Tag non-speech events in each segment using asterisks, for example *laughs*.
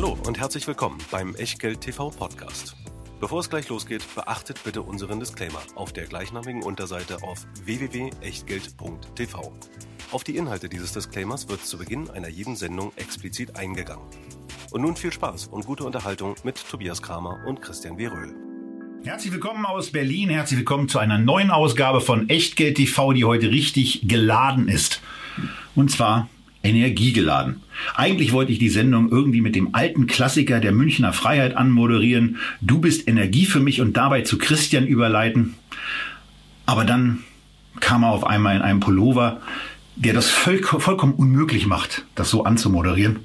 Hallo und herzlich willkommen beim Echtgeld TV Podcast. Bevor es gleich losgeht, beachtet bitte unseren Disclaimer auf der gleichnamigen Unterseite auf www.echtgeld.tv. Auf die Inhalte dieses Disclaimers wird zu Beginn einer jeden Sendung explizit eingegangen. Und nun viel Spaß und gute Unterhaltung mit Tobias Kramer und Christian Weröhl. Herzlich willkommen aus Berlin, herzlich willkommen zu einer neuen Ausgabe von Echtgeld TV, die heute richtig geladen ist. Und zwar energiegeladen. Eigentlich wollte ich die Sendung irgendwie mit dem alten Klassiker der Münchner Freiheit anmoderieren. Du bist Energie für mich und dabei zu Christian überleiten. Aber dann kam er auf einmal in einem Pullover, der das voll, vollkommen unmöglich macht, das so anzumoderieren.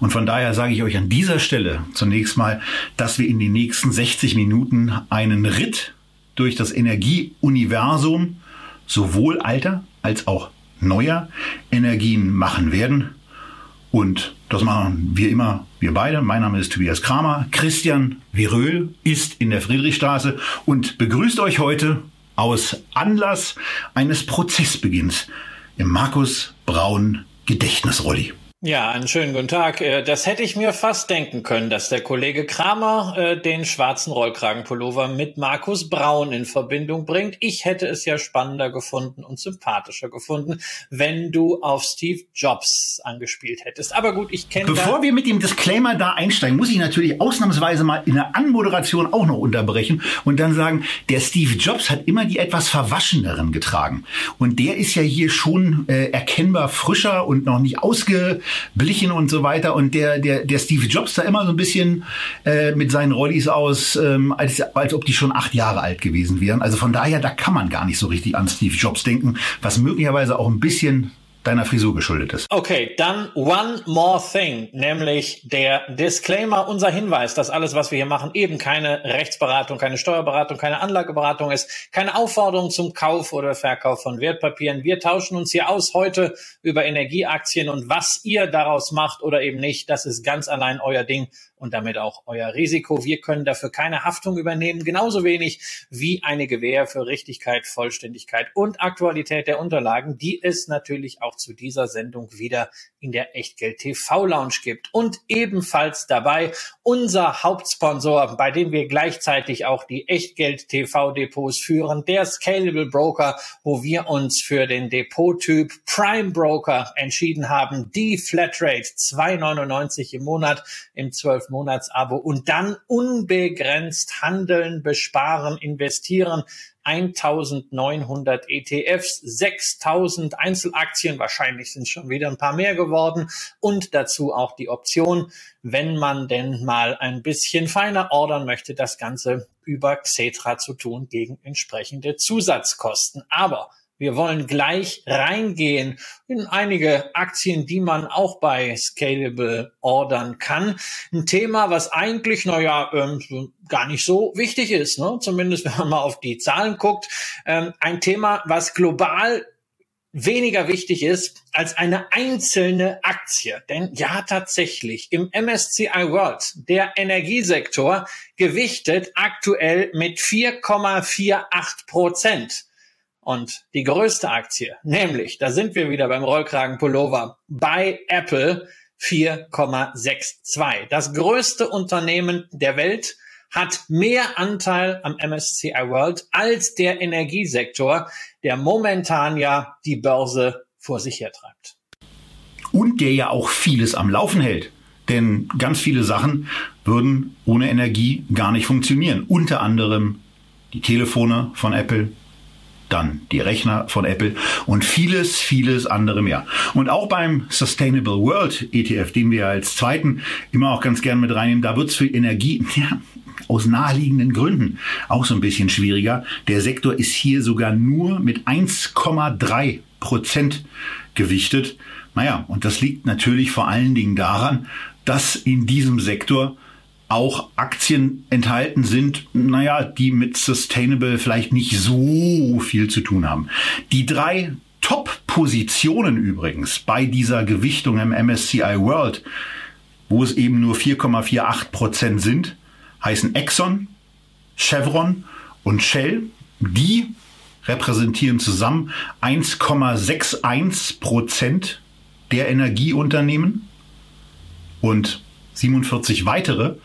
Und von daher sage ich euch an dieser Stelle zunächst mal, dass wir in den nächsten 60 Minuten einen Ritt durch das Energieuniversum sowohl alter als auch neuer Energien machen werden. Und das machen wir immer, wir beide. Mein Name ist Tobias Kramer. Christian Viröl ist in der Friedrichstraße und begrüßt euch heute aus Anlass eines Prozessbeginns im Markus Braun Gedächtnisrolli. Ja, einen schönen guten Tag. Äh, das hätte ich mir fast denken können, dass der Kollege Kramer äh, den schwarzen Rollkragenpullover mit Markus Braun in Verbindung bringt. Ich hätte es ja spannender gefunden und sympathischer gefunden, wenn du auf Steve Jobs angespielt hättest. Aber gut, ich kenne. Bevor wir mit dem Disclaimer da einsteigen, muss ich natürlich ausnahmsweise mal in der Anmoderation auch noch unterbrechen und dann sagen, der Steve Jobs hat immer die etwas verwascheneren getragen. Und der ist ja hier schon äh, erkennbar frischer und noch nicht ausge Blichen und so weiter. Und der, der, der Steve Jobs da immer so ein bisschen äh, mit seinen Rollis aus, ähm, als, als ob die schon acht Jahre alt gewesen wären. Also von daher, da kann man gar nicht so richtig an Steve Jobs denken, was möglicherweise auch ein bisschen deiner Frisur geschuldet ist. Okay, dann one more thing, nämlich der Disclaimer, unser Hinweis, dass alles, was wir hier machen, eben keine Rechtsberatung, keine Steuerberatung, keine Anlageberatung ist, keine Aufforderung zum Kauf oder Verkauf von Wertpapieren. Wir tauschen uns hier aus heute über Energieaktien und was ihr daraus macht oder eben nicht, das ist ganz allein euer Ding und damit auch euer Risiko. Wir können dafür keine Haftung übernehmen, genauso wenig wie eine Gewähr für Richtigkeit, Vollständigkeit und Aktualität der Unterlagen, die es natürlich auch zu dieser Sendung wieder in der Echtgeld TV Lounge gibt. Und ebenfalls dabei unser Hauptsponsor, bei dem wir gleichzeitig auch die Echtgeld TV Depots führen, der Scalable Broker, wo wir uns für den Depottyp Prime Broker entschieden haben, die Flatrate 2,99 im Monat im 12 Monatsabo und dann unbegrenzt handeln, besparen, investieren. 1900 ETFs, 6000 Einzelaktien, wahrscheinlich sind schon wieder ein paar mehr geworden und dazu auch die Option, wenn man denn mal ein bisschen feiner ordern möchte, das Ganze über Xetra zu tun gegen entsprechende Zusatzkosten. Aber wir wollen gleich reingehen in einige Aktien, die man auch bei Scalable ordern kann. Ein Thema, was eigentlich, naja, ähm, gar nicht so wichtig ist, ne? zumindest *laughs* wenn man mal auf die Zahlen guckt. Ähm, ein Thema, was global weniger wichtig ist als eine einzelne Aktie. Denn ja, tatsächlich, im MSCI World, der Energiesektor, gewichtet aktuell mit 4,48 Prozent. Und die größte Aktie, nämlich, da sind wir wieder beim Rollkragenpullover, bei Apple 4,62. Das größte Unternehmen der Welt hat mehr Anteil am MSCI World als der Energiesektor, der momentan ja die Börse vor sich hertreibt. Und der ja auch vieles am Laufen hält. Denn ganz viele Sachen würden ohne Energie gar nicht funktionieren. Unter anderem die Telefone von Apple, dann die Rechner von Apple und vieles, vieles andere mehr. Und auch beim Sustainable World ETF, den wir als zweiten immer auch ganz gern mit reinnehmen, da wird's für Energie, *laughs* ja, aus naheliegenden Gründen auch so ein bisschen schwieriger. Der Sektor ist hier sogar nur mit 1,3 Prozent gewichtet. Naja, und das liegt natürlich vor allen Dingen daran, dass in diesem Sektor auch Aktien enthalten sind, naja, die mit Sustainable vielleicht nicht so viel zu tun haben. Die drei Top-Positionen übrigens bei dieser Gewichtung im MSCI World, wo es eben nur 4,48 Prozent sind, heißen Exxon, Chevron und Shell. Die repräsentieren zusammen 1,61 Prozent der Energieunternehmen und 47 weitere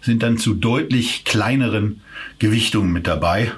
sind dann zu deutlich kleineren Gewichtungen mit dabei.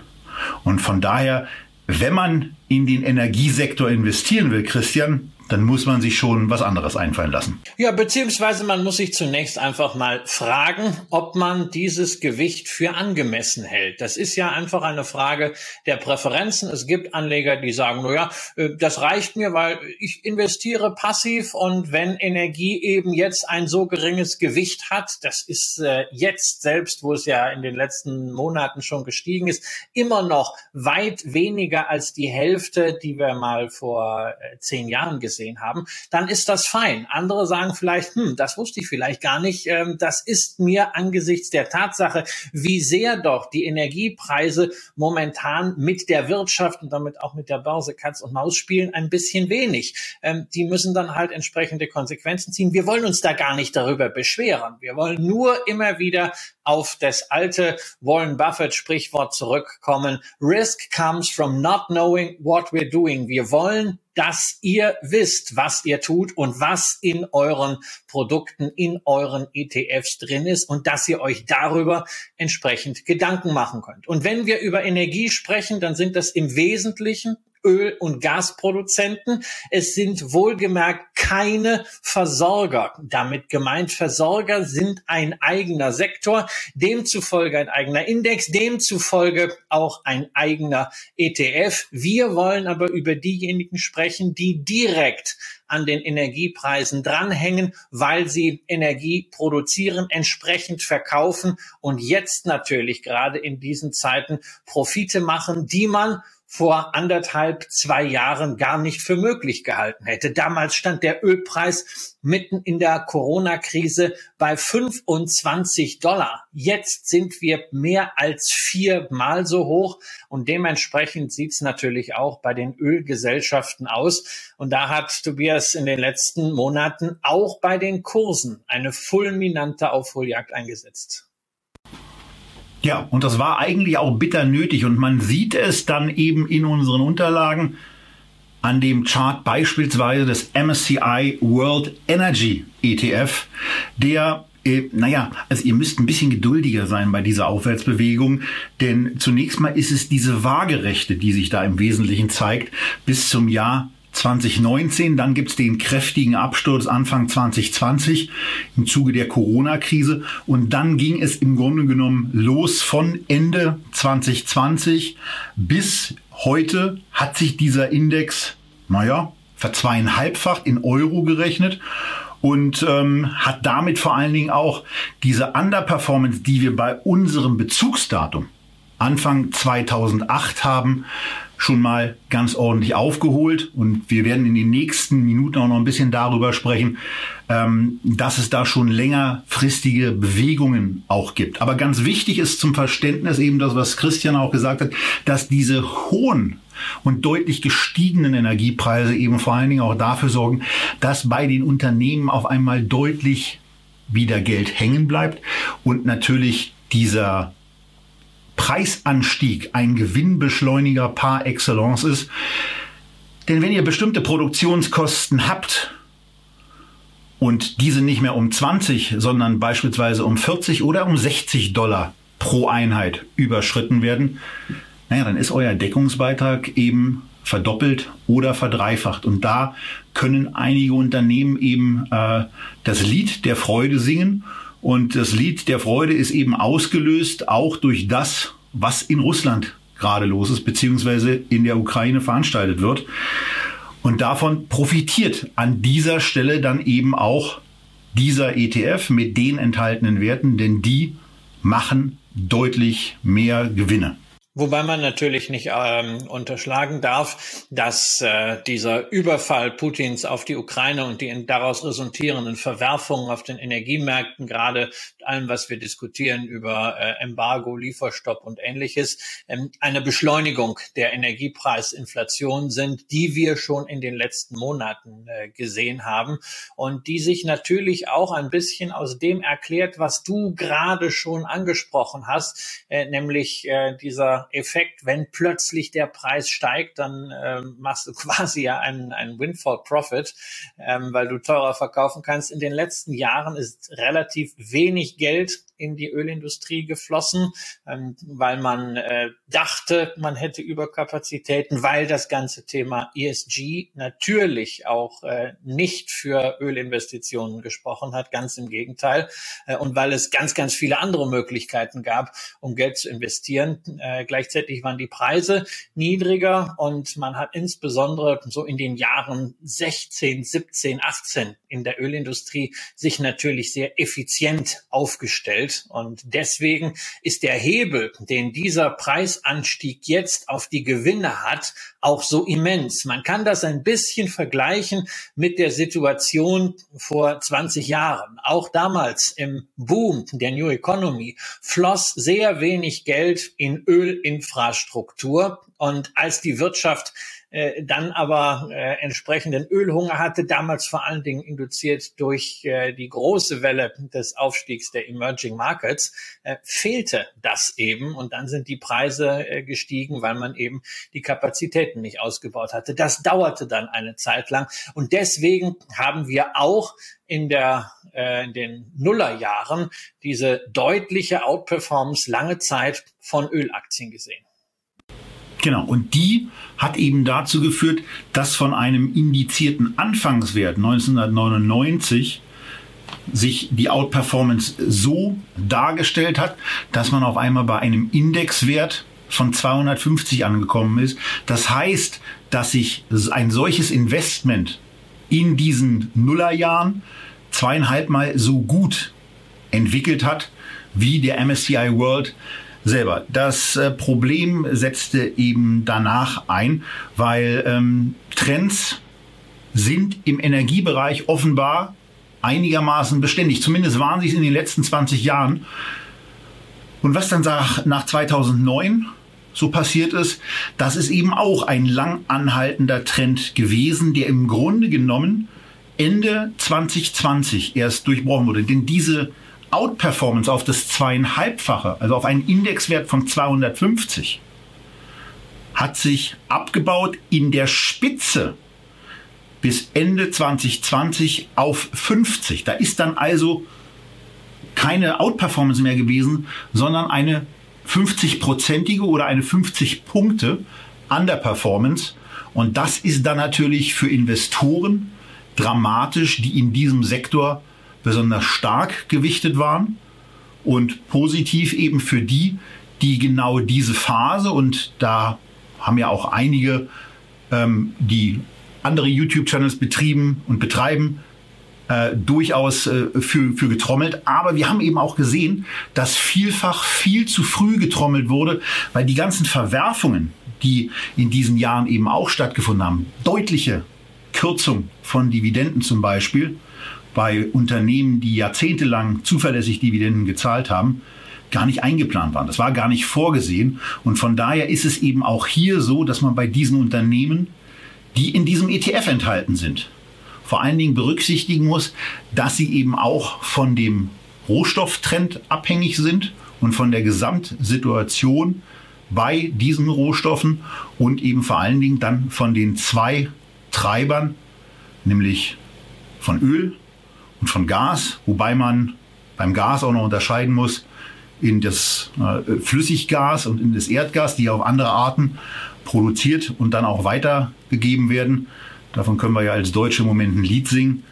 Und von daher, wenn man in den Energiesektor investieren will, Christian, dann muss man sich schon was anderes einfallen lassen. Ja, beziehungsweise man muss sich zunächst einfach mal fragen, ob man dieses Gewicht für angemessen hält. Das ist ja einfach eine Frage der Präferenzen. Es gibt Anleger, die sagen, na ja, äh, das reicht mir, weil ich investiere passiv und wenn Energie eben jetzt ein so geringes Gewicht hat, das ist äh, jetzt selbst, wo es ja in den letzten Monaten schon gestiegen ist, immer noch weit weniger als die Hälfte, die wir mal vor äh, zehn Jahren gesehen gesehen haben, dann ist das fein. Andere sagen vielleicht, hm, das wusste ich vielleicht gar nicht. Ähm, das ist mir angesichts der Tatsache, wie sehr doch die Energiepreise momentan mit der Wirtschaft und damit auch mit der Börse Katz und Maus spielen, ein bisschen wenig. Ähm, die müssen dann halt entsprechende Konsequenzen ziehen. Wir wollen uns da gar nicht darüber beschweren. Wir wollen nur immer wieder auf das alte Warren Buffett Sprichwort zurückkommen. Risk comes from not knowing what we're doing. Wir wollen dass ihr wisst, was ihr tut und was in euren Produkten, in euren ETFs drin ist und dass ihr euch darüber entsprechend Gedanken machen könnt. Und wenn wir über Energie sprechen, dann sind das im Wesentlichen Öl- und Gasproduzenten. Es sind wohlgemerkt keine Versorger. Damit gemeint Versorger sind ein eigener Sektor, demzufolge ein eigener Index, demzufolge auch ein eigener ETF. Wir wollen aber über diejenigen sprechen, die direkt an den Energiepreisen dranhängen, weil sie Energie produzieren, entsprechend verkaufen und jetzt natürlich gerade in diesen Zeiten Profite machen, die man vor anderthalb, zwei Jahren gar nicht für möglich gehalten hätte. Damals stand der Ölpreis mitten in der Corona-Krise bei 25 Dollar. Jetzt sind wir mehr als viermal so hoch und dementsprechend sieht es natürlich auch bei den Ölgesellschaften aus. Und da hat Tobias in den letzten Monaten auch bei den Kursen eine fulminante Aufholjagd eingesetzt. Ja, und das war eigentlich auch bitter nötig. Und man sieht es dann eben in unseren Unterlagen an dem Chart beispielsweise des MSCI World Energy ETF, der äh, naja, also ihr müsst ein bisschen geduldiger sein bei dieser Aufwärtsbewegung, denn zunächst mal ist es diese Waagerechte, die sich da im Wesentlichen zeigt, bis zum Jahr 2019, dann gibt's den kräftigen Absturz Anfang 2020 im Zuge der Corona-Krise. Und dann ging es im Grunde genommen los von Ende 2020 bis heute hat sich dieser Index, naja, verzweieinhalbfacht in Euro gerechnet und ähm, hat damit vor allen Dingen auch diese Underperformance, die wir bei unserem Bezugsdatum Anfang 2008 haben, schon mal ganz ordentlich aufgeholt. Und wir werden in den nächsten Minuten auch noch ein bisschen darüber sprechen, ähm, dass es da schon längerfristige Bewegungen auch gibt. Aber ganz wichtig ist zum Verständnis eben das, was Christian auch gesagt hat, dass diese hohen und deutlich gestiegenen Energiepreise eben vor allen Dingen auch dafür sorgen, dass bei den Unternehmen auf einmal deutlich wieder Geld hängen bleibt und natürlich dieser Preisanstieg ein Gewinnbeschleuniger par excellence ist. Denn wenn ihr bestimmte Produktionskosten habt und diese nicht mehr um 20, sondern beispielsweise um 40 oder um 60 Dollar pro Einheit überschritten werden, naja, dann ist euer Deckungsbeitrag eben verdoppelt oder verdreifacht. Und da können einige Unternehmen eben äh, das Lied der Freude singen und das Lied der Freude ist eben ausgelöst auch durch das, was in Russland gerade los ist, beziehungsweise in der Ukraine veranstaltet wird. Und davon profitiert an dieser Stelle dann eben auch dieser ETF mit den enthaltenen Werten, denn die machen deutlich mehr Gewinne. Wobei man natürlich nicht ähm, unterschlagen darf, dass äh, dieser Überfall Putins auf die Ukraine und die daraus resultierenden Verwerfungen auf den Energiemärkten, gerade allem, was wir diskutieren über äh, Embargo, Lieferstopp und ähnliches, ähm, eine Beschleunigung der Energiepreisinflation sind, die wir schon in den letzten Monaten äh, gesehen haben und die sich natürlich auch ein bisschen aus dem erklärt, was du gerade schon angesprochen hast, äh, nämlich äh, dieser Effekt, wenn plötzlich der Preis steigt, dann äh, machst du *laughs* quasi ja einen, einen Windfall Profit, ähm, weil du teurer verkaufen kannst. In den letzten Jahren ist relativ wenig Geld in die Ölindustrie geflossen, ähm, weil man äh, dachte, man hätte Überkapazitäten, weil das ganze Thema ESG natürlich auch äh, nicht für Ölinvestitionen gesprochen hat, ganz im Gegenteil, äh, und weil es ganz, ganz viele andere Möglichkeiten gab, um Geld zu investieren. Gleichzeitig waren die Preise niedriger und man hat insbesondere so in den Jahren 16, 17, 18 in der Ölindustrie sich natürlich sehr effizient aufgestellt. Und deswegen ist der Hebel, den dieser Preisanstieg jetzt auf die Gewinne hat, auch so immens. Man kann das ein bisschen vergleichen mit der Situation vor 20 Jahren. Auch damals im Boom der New Economy floss sehr wenig Geld in Ölinfrastruktur. Und als die Wirtschaft äh, dann aber äh, entsprechenden Ölhunger hatte, damals vor allen Dingen induziert durch äh, die große Welle des Aufstiegs der Emerging Markets, äh, fehlte das eben und dann sind die Preise äh, gestiegen, weil man eben die Kapazitäten nicht ausgebaut hatte. Das dauerte dann eine Zeit lang und deswegen haben wir auch in der äh, in den Nullerjahren diese deutliche Outperformance lange Zeit von Ölaktien gesehen. Genau, und die hat eben dazu geführt, dass von einem indizierten Anfangswert 1999 sich die Outperformance so dargestellt hat, dass man auf einmal bei einem Indexwert von 250 angekommen ist. Das heißt, dass sich ein solches Investment in diesen Nullerjahren zweieinhalb Mal so gut entwickelt hat wie der MSCI World selber. Das äh, Problem setzte eben danach ein, weil ähm, Trends sind im Energiebereich offenbar einigermaßen beständig. Zumindest waren sie es in den letzten 20 Jahren. Und was dann nach 2009 so passiert ist, das ist eben auch ein lang anhaltender Trend gewesen, der im Grunde genommen Ende 2020 erst durchbrochen wurde. Denn diese Outperformance auf das zweieinhalbfache, also auf einen Indexwert von 250, hat sich abgebaut in der Spitze bis Ende 2020 auf 50. Da ist dann also keine Outperformance mehr gewesen, sondern eine 50-prozentige oder eine 50 Punkte Underperformance. Und das ist dann natürlich für Investoren dramatisch, die in diesem Sektor besonders stark gewichtet waren und positiv eben für die, die genau diese Phase und da haben ja auch einige, ähm, die andere YouTube-Channels betrieben und betreiben, äh, durchaus äh, für, für getrommelt. Aber wir haben eben auch gesehen, dass vielfach viel zu früh getrommelt wurde, weil die ganzen Verwerfungen, die in diesen Jahren eben auch stattgefunden haben, deutliche Kürzung von Dividenden zum Beispiel, bei Unternehmen, die jahrzehntelang zuverlässig Dividenden gezahlt haben, gar nicht eingeplant waren. Das war gar nicht vorgesehen. Und von daher ist es eben auch hier so, dass man bei diesen Unternehmen, die in diesem ETF enthalten sind, vor allen Dingen berücksichtigen muss, dass sie eben auch von dem Rohstofftrend abhängig sind und von der Gesamtsituation bei diesen Rohstoffen und eben vor allen Dingen dann von den zwei Treibern, nämlich von Öl und von Gas, wobei man beim Gas auch noch unterscheiden muss in das äh, Flüssiggas und in das Erdgas, die auf andere Arten produziert und dann auch weitergegeben werden. Davon können wir ja als Deutsche im Moment ein Lied singen.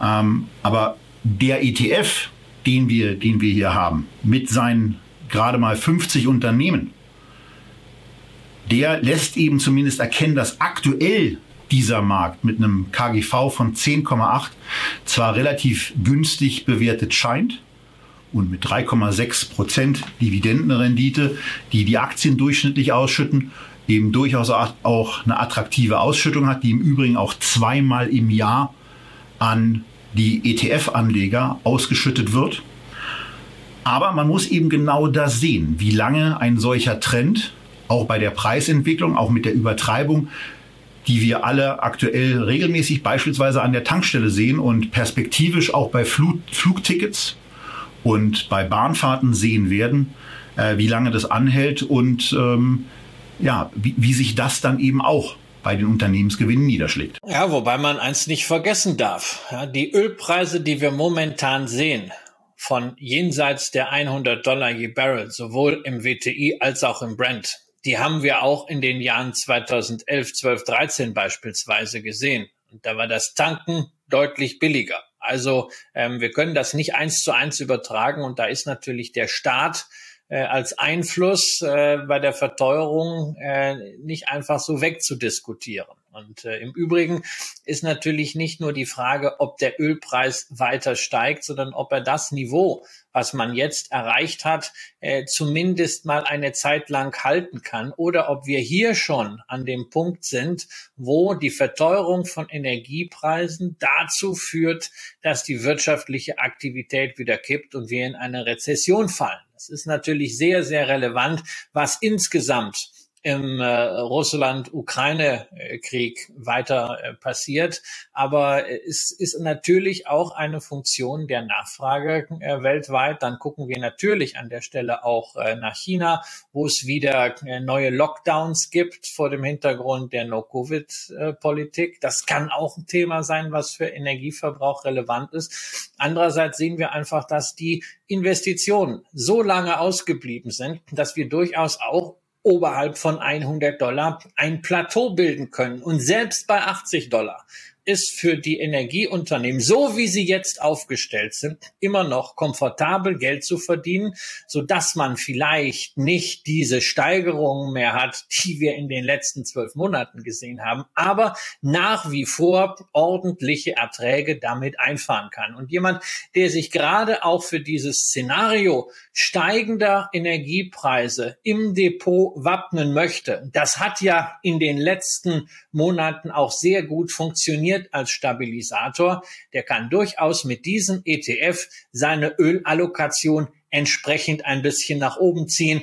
Ähm, aber der ETF, den wir, den wir hier haben, mit seinen gerade mal 50 Unternehmen, der lässt eben zumindest erkennen, dass aktuell dieser Markt mit einem KGV von 10,8 zwar relativ günstig bewertet scheint und mit 3,6 Prozent Dividendenrendite, die die Aktien durchschnittlich ausschütten, eben durchaus auch eine attraktive Ausschüttung hat, die im Übrigen auch zweimal im Jahr an die ETF-Anleger ausgeschüttet wird. Aber man muss eben genau das sehen, wie lange ein solcher Trend auch bei der Preisentwicklung, auch mit der Übertreibung die wir alle aktuell regelmäßig beispielsweise an der Tankstelle sehen und perspektivisch auch bei Flug Flugtickets und bei Bahnfahrten sehen werden, äh, wie lange das anhält und ähm, ja, wie, wie sich das dann eben auch bei den Unternehmensgewinnen niederschlägt. Ja, wobei man eins nicht vergessen darf. Ja, die Ölpreise, die wir momentan sehen, von jenseits der 100 Dollar je Barrel, sowohl im WTI als auch im Brent, die haben wir auch in den Jahren 2011, 12, 13 beispielsweise gesehen. Und da war das Tanken deutlich billiger. Also ähm, wir können das nicht eins zu eins übertragen und da ist natürlich der Staat äh, als Einfluss äh, bei der Verteuerung äh, nicht einfach so wegzudiskutieren. Und äh, im Übrigen ist natürlich nicht nur die Frage, ob der Ölpreis weiter steigt, sondern ob er das Niveau, was man jetzt erreicht hat, äh, zumindest mal eine Zeit lang halten kann oder ob wir hier schon an dem Punkt sind, wo die Verteuerung von Energiepreisen dazu führt, dass die wirtschaftliche Aktivität wieder kippt und wir in eine Rezession fallen. Das ist natürlich sehr, sehr relevant, was insgesamt im äh, Russland-Ukraine-Krieg weiter äh, passiert. Aber es ist natürlich auch eine Funktion der Nachfrage äh, weltweit. Dann gucken wir natürlich an der Stelle auch äh, nach China, wo es wieder äh, neue Lockdowns gibt vor dem Hintergrund der No-Covid-Politik. Das kann auch ein Thema sein, was für Energieverbrauch relevant ist. Andererseits sehen wir einfach, dass die Investitionen so lange ausgeblieben sind, dass wir durchaus auch oberhalb von 100 Dollar ein Plateau bilden können. Und selbst bei 80 Dollar ist für die Energieunternehmen, so wie sie jetzt aufgestellt sind, immer noch komfortabel Geld zu verdienen, so dass man vielleicht nicht diese Steigerungen mehr hat, die wir in den letzten zwölf Monaten gesehen haben, aber nach wie vor ordentliche Erträge damit einfahren kann. Und jemand, der sich gerade auch für dieses Szenario steigender Energiepreise im Depot wappnen möchte, das hat ja in den letzten Monaten auch sehr gut funktioniert, funktioniert als Stabilisator, der kann durchaus mit diesem ETF seine Ölallokation entsprechend ein bisschen nach oben ziehen.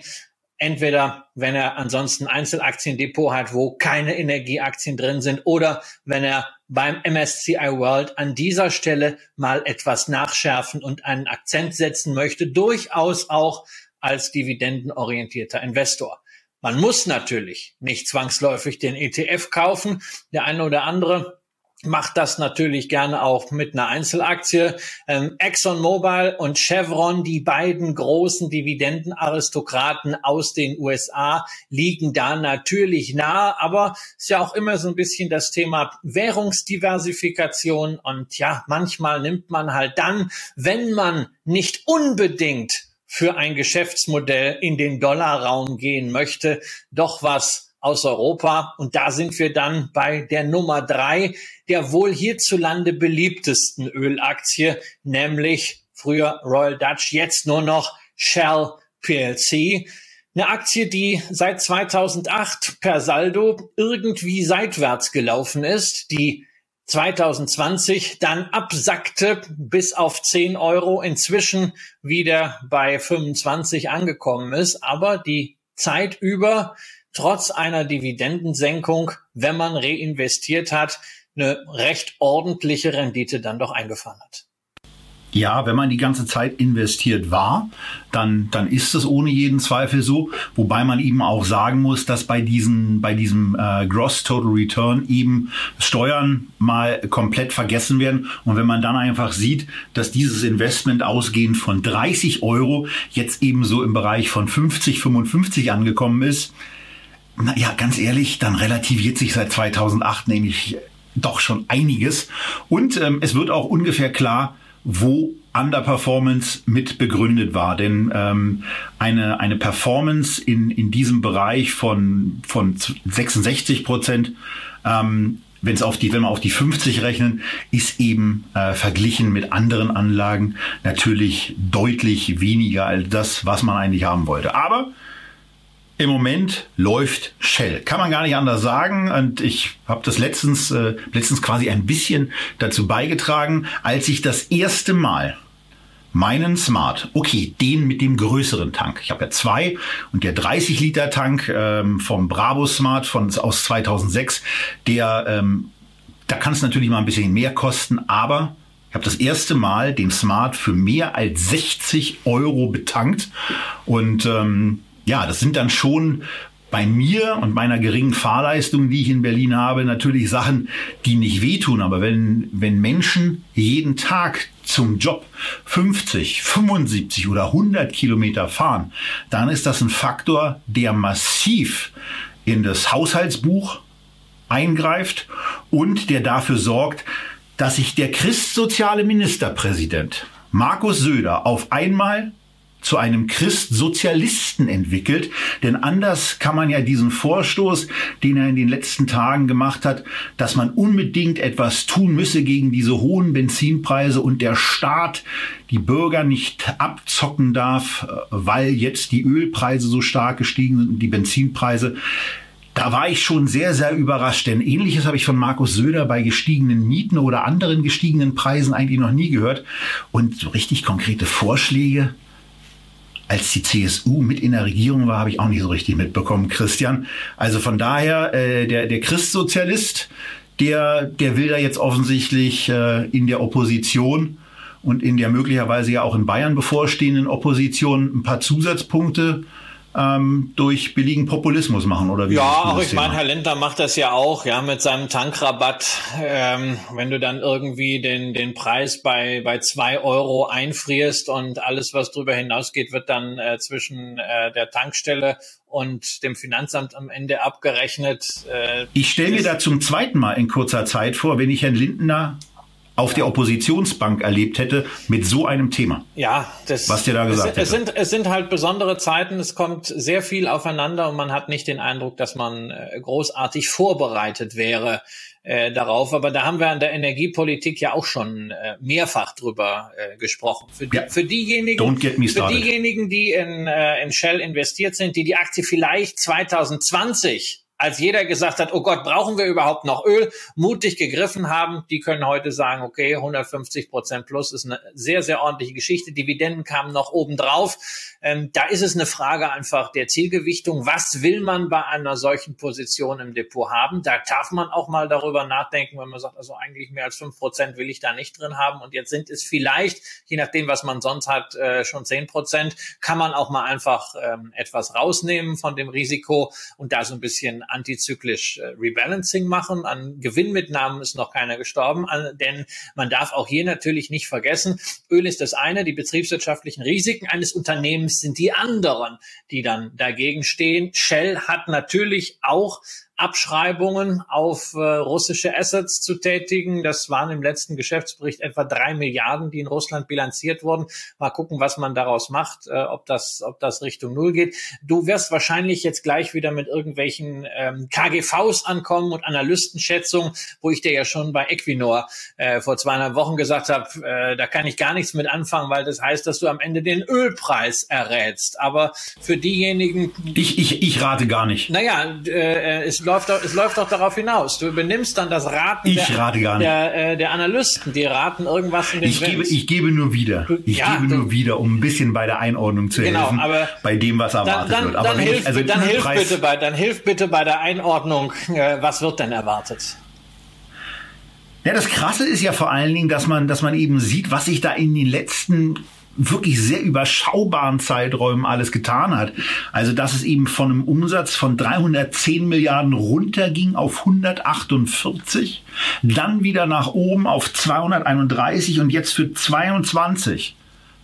Entweder wenn er ansonsten Einzelaktiendepot hat, wo keine Energieaktien drin sind, oder wenn er beim MSCI World an dieser Stelle mal etwas nachschärfen und einen Akzent setzen möchte, durchaus auch als dividendenorientierter Investor. Man muss natürlich nicht zwangsläufig den ETF kaufen. Der eine oder andere macht das natürlich gerne auch mit einer Einzelaktie. Ähm, ExxonMobil und Chevron, die beiden großen Dividendenaristokraten aus den USA, liegen da natürlich nah, aber ist ja auch immer so ein bisschen das Thema Währungsdiversifikation und ja, manchmal nimmt man halt dann, wenn man nicht unbedingt für ein Geschäftsmodell in den Dollarraum gehen möchte, doch was aus Europa. Und da sind wir dann bei der Nummer drei der wohl hierzulande beliebtesten Ölaktie, nämlich früher Royal Dutch, jetzt nur noch Shell PLC. Eine Aktie, die seit 2008 per Saldo irgendwie seitwärts gelaufen ist, die 2020 dann absackte bis auf 10 Euro, inzwischen wieder bei 25 angekommen ist, aber die Zeit über trotz einer Dividendensenkung, wenn man reinvestiert hat, eine recht ordentliche Rendite dann doch eingefahren hat. Ja, wenn man die ganze Zeit investiert war, dann, dann ist es ohne jeden Zweifel so. Wobei man eben auch sagen muss, dass bei diesen, bei diesem äh, Gross Total Return eben Steuern mal komplett vergessen werden. Und wenn man dann einfach sieht, dass dieses Investment ausgehend von 30 Euro jetzt eben so im Bereich von 50, 55 angekommen ist, na ja, ganz ehrlich, dann relativiert sich seit 2008 nämlich doch schon einiges. Und ähm, es wird auch ungefähr klar, wo Underperformance mit begründet war. Denn ähm, eine, eine Performance in, in diesem Bereich von, von 66 Prozent, ähm, wenn auf die, wenn wir auf die 50 rechnen, ist eben äh, verglichen mit anderen Anlagen natürlich deutlich weniger als das, was man eigentlich haben wollte. Aber im Moment läuft Shell. Kann man gar nicht anders sagen. Und ich habe das letztens, äh, letztens quasi ein bisschen dazu beigetragen, als ich das erste Mal meinen Smart, okay, den mit dem größeren Tank. Ich habe ja zwei und der 30 Liter Tank ähm, vom Bravo Smart von, aus 2006, der, ähm, da kann es natürlich mal ein bisschen mehr kosten, aber Ich habe das erste Mal den Smart für mehr als 60 Euro betankt. Und ähm, ja, das sind dann schon bei mir und meiner geringen Fahrleistung, die ich in Berlin habe, natürlich Sachen, die nicht wehtun. Aber wenn, wenn Menschen jeden Tag zum Job 50, 75 oder 100 Kilometer fahren, dann ist das ein Faktor, der massiv in das Haushaltsbuch eingreift und der dafür sorgt, dass sich der christsoziale Ministerpräsident Markus Söder auf einmal zu einem Christsozialisten entwickelt. Denn anders kann man ja diesen Vorstoß, den er in den letzten Tagen gemacht hat, dass man unbedingt etwas tun müsse gegen diese hohen Benzinpreise und der Staat die Bürger nicht abzocken darf, äh, weil jetzt die Ölpreise so stark gestiegen sind und die Benzinpreise. Da war ich schon sehr, sehr überrascht, denn ähnliches habe ich von Markus Söder bei gestiegenen Mieten oder anderen gestiegenen Preisen eigentlich noch nie gehört. Und so richtig konkrete Vorschläge, als die CSU mit in der Regierung war, habe ich auch nicht so richtig mitbekommen, Christian. Also von daher, äh, der, der Christsozialist, der, der will da jetzt offensichtlich äh, in der Opposition und in der möglicherweise ja auch in Bayern bevorstehenden Opposition ein paar Zusatzpunkte ähm, durch billigen Populismus machen oder wie? Ja, auch ich meine, Herr Lindner macht das ja auch, ja, mit seinem Tankrabatt. Ähm, wenn du dann irgendwie den den Preis bei bei zwei Euro einfrierst und alles, was darüber hinausgeht, wird dann äh, zwischen äh, der Tankstelle und dem Finanzamt am Ende abgerechnet. Äh, ich stelle mir da zum zweiten Mal in kurzer Zeit vor, wenn ich Herrn Lindner auf der Oppositionsbank erlebt hätte mit so einem Thema. Ja, das, was der da gesagt es, es sind es sind halt besondere Zeiten. Es kommt sehr viel aufeinander und man hat nicht den Eindruck, dass man äh, großartig vorbereitet wäre äh, darauf. Aber da haben wir an der Energiepolitik ja auch schon äh, mehrfach drüber äh, gesprochen. Für, die, ja. für diejenigen, für diejenigen, die in, äh, in Shell investiert sind, die die Aktie vielleicht 2020 als jeder gesagt hat, oh Gott, brauchen wir überhaupt noch Öl, mutig gegriffen haben, die können heute sagen, okay, 150 Prozent plus ist eine sehr, sehr ordentliche Geschichte. Dividenden kamen noch obendrauf. Ähm, da ist es eine Frage einfach der Zielgewichtung. Was will man bei einer solchen Position im Depot haben? Da darf man auch mal darüber nachdenken, wenn man sagt, also eigentlich mehr als fünf Prozent will ich da nicht drin haben. Und jetzt sind es vielleicht, je nachdem, was man sonst hat, äh, schon zehn Prozent, kann man auch mal einfach ähm, etwas rausnehmen von dem Risiko und da so ein bisschen antizyklisch äh, Rebalancing machen. An Gewinnmitnahmen ist noch keiner gestorben, denn man darf auch hier natürlich nicht vergessen, Öl ist das eine, die betriebswirtschaftlichen Risiken eines Unternehmens sind die anderen, die dann dagegen stehen. Shell hat natürlich auch Abschreibungen auf äh, russische Assets zu tätigen. Das waren im letzten Geschäftsbericht etwa drei Milliarden, die in Russland bilanziert wurden. Mal gucken, was man daraus macht, äh, ob das, ob das Richtung Null geht. Du wirst wahrscheinlich jetzt gleich wieder mit irgendwelchen ähm, KGVs ankommen und Analystenschätzungen, wo ich dir ja schon bei Equinor äh, vor zweieinhalb Wochen gesagt habe, äh, da kann ich gar nichts mit anfangen, weil das heißt, dass du am Ende den Ölpreis errätst. Aber für diejenigen, ich ich ich rate gar nicht. Naja, äh, es läuft doch, es läuft doch darauf hinaus. Du übernimmst dann das Raten ich der, rate gar nicht. Der, äh, der Analysten, die raten irgendwas in den ich gebe, ich gebe nur wieder. Ich ja, gebe nur wieder, um ein bisschen bei der Einordnung zu genau, helfen, aber bei dem, was erwartet dann, wird. Aber dann, hilf, also dann, hilf bitte bei, dann hilf bitte bei der Einordnung, äh, was wird denn erwartet? Ja, das Krasse ist ja vor allen Dingen, dass man, dass man eben sieht, was sich da in den letzten wirklich sehr überschaubaren Zeiträumen alles getan hat. Also dass es eben von einem Umsatz von 310 Milliarden runterging auf 148, dann wieder nach oben auf 231 und jetzt für 22,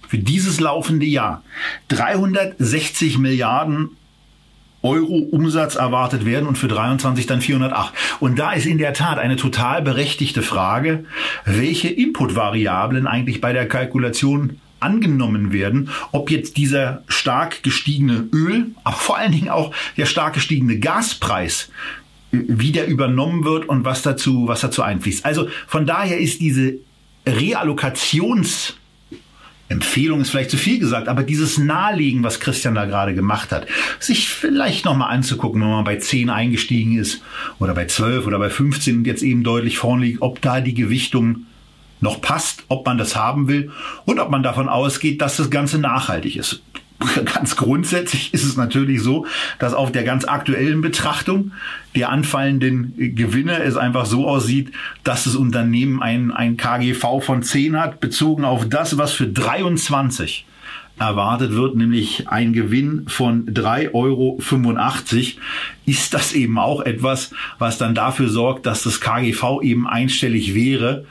für dieses laufende Jahr, 360 Milliarden Euro Umsatz erwartet werden und für 23 dann 408. Und da ist in der Tat eine total berechtigte Frage, welche Inputvariablen eigentlich bei der Kalkulation angenommen werden, ob jetzt dieser stark gestiegene Öl, aber vor allen Dingen auch der stark gestiegene Gaspreis äh, wieder übernommen wird und was dazu, was dazu einfließt. Also von daher ist diese Reallokations Empfehlung ist vielleicht zu viel gesagt, aber dieses Nahelegen, was Christian da gerade gemacht hat, sich vielleicht nochmal anzugucken, wenn man bei 10 eingestiegen ist oder bei 12 oder bei 15 und jetzt eben deutlich vorn liegt, ob da die Gewichtung noch passt, ob man das haben will und ob man davon ausgeht, dass das Ganze nachhaltig ist. *laughs* ganz grundsätzlich ist es natürlich so, dass auf der ganz aktuellen Betrachtung der anfallenden Gewinne es einfach so aussieht, dass das Unternehmen ein, ein KGV von 10 hat, bezogen auf das, was für 23 erwartet wird, nämlich ein Gewinn von 3,85 Euro, ist das eben auch etwas, was dann dafür sorgt, dass das KGV eben einstellig wäre.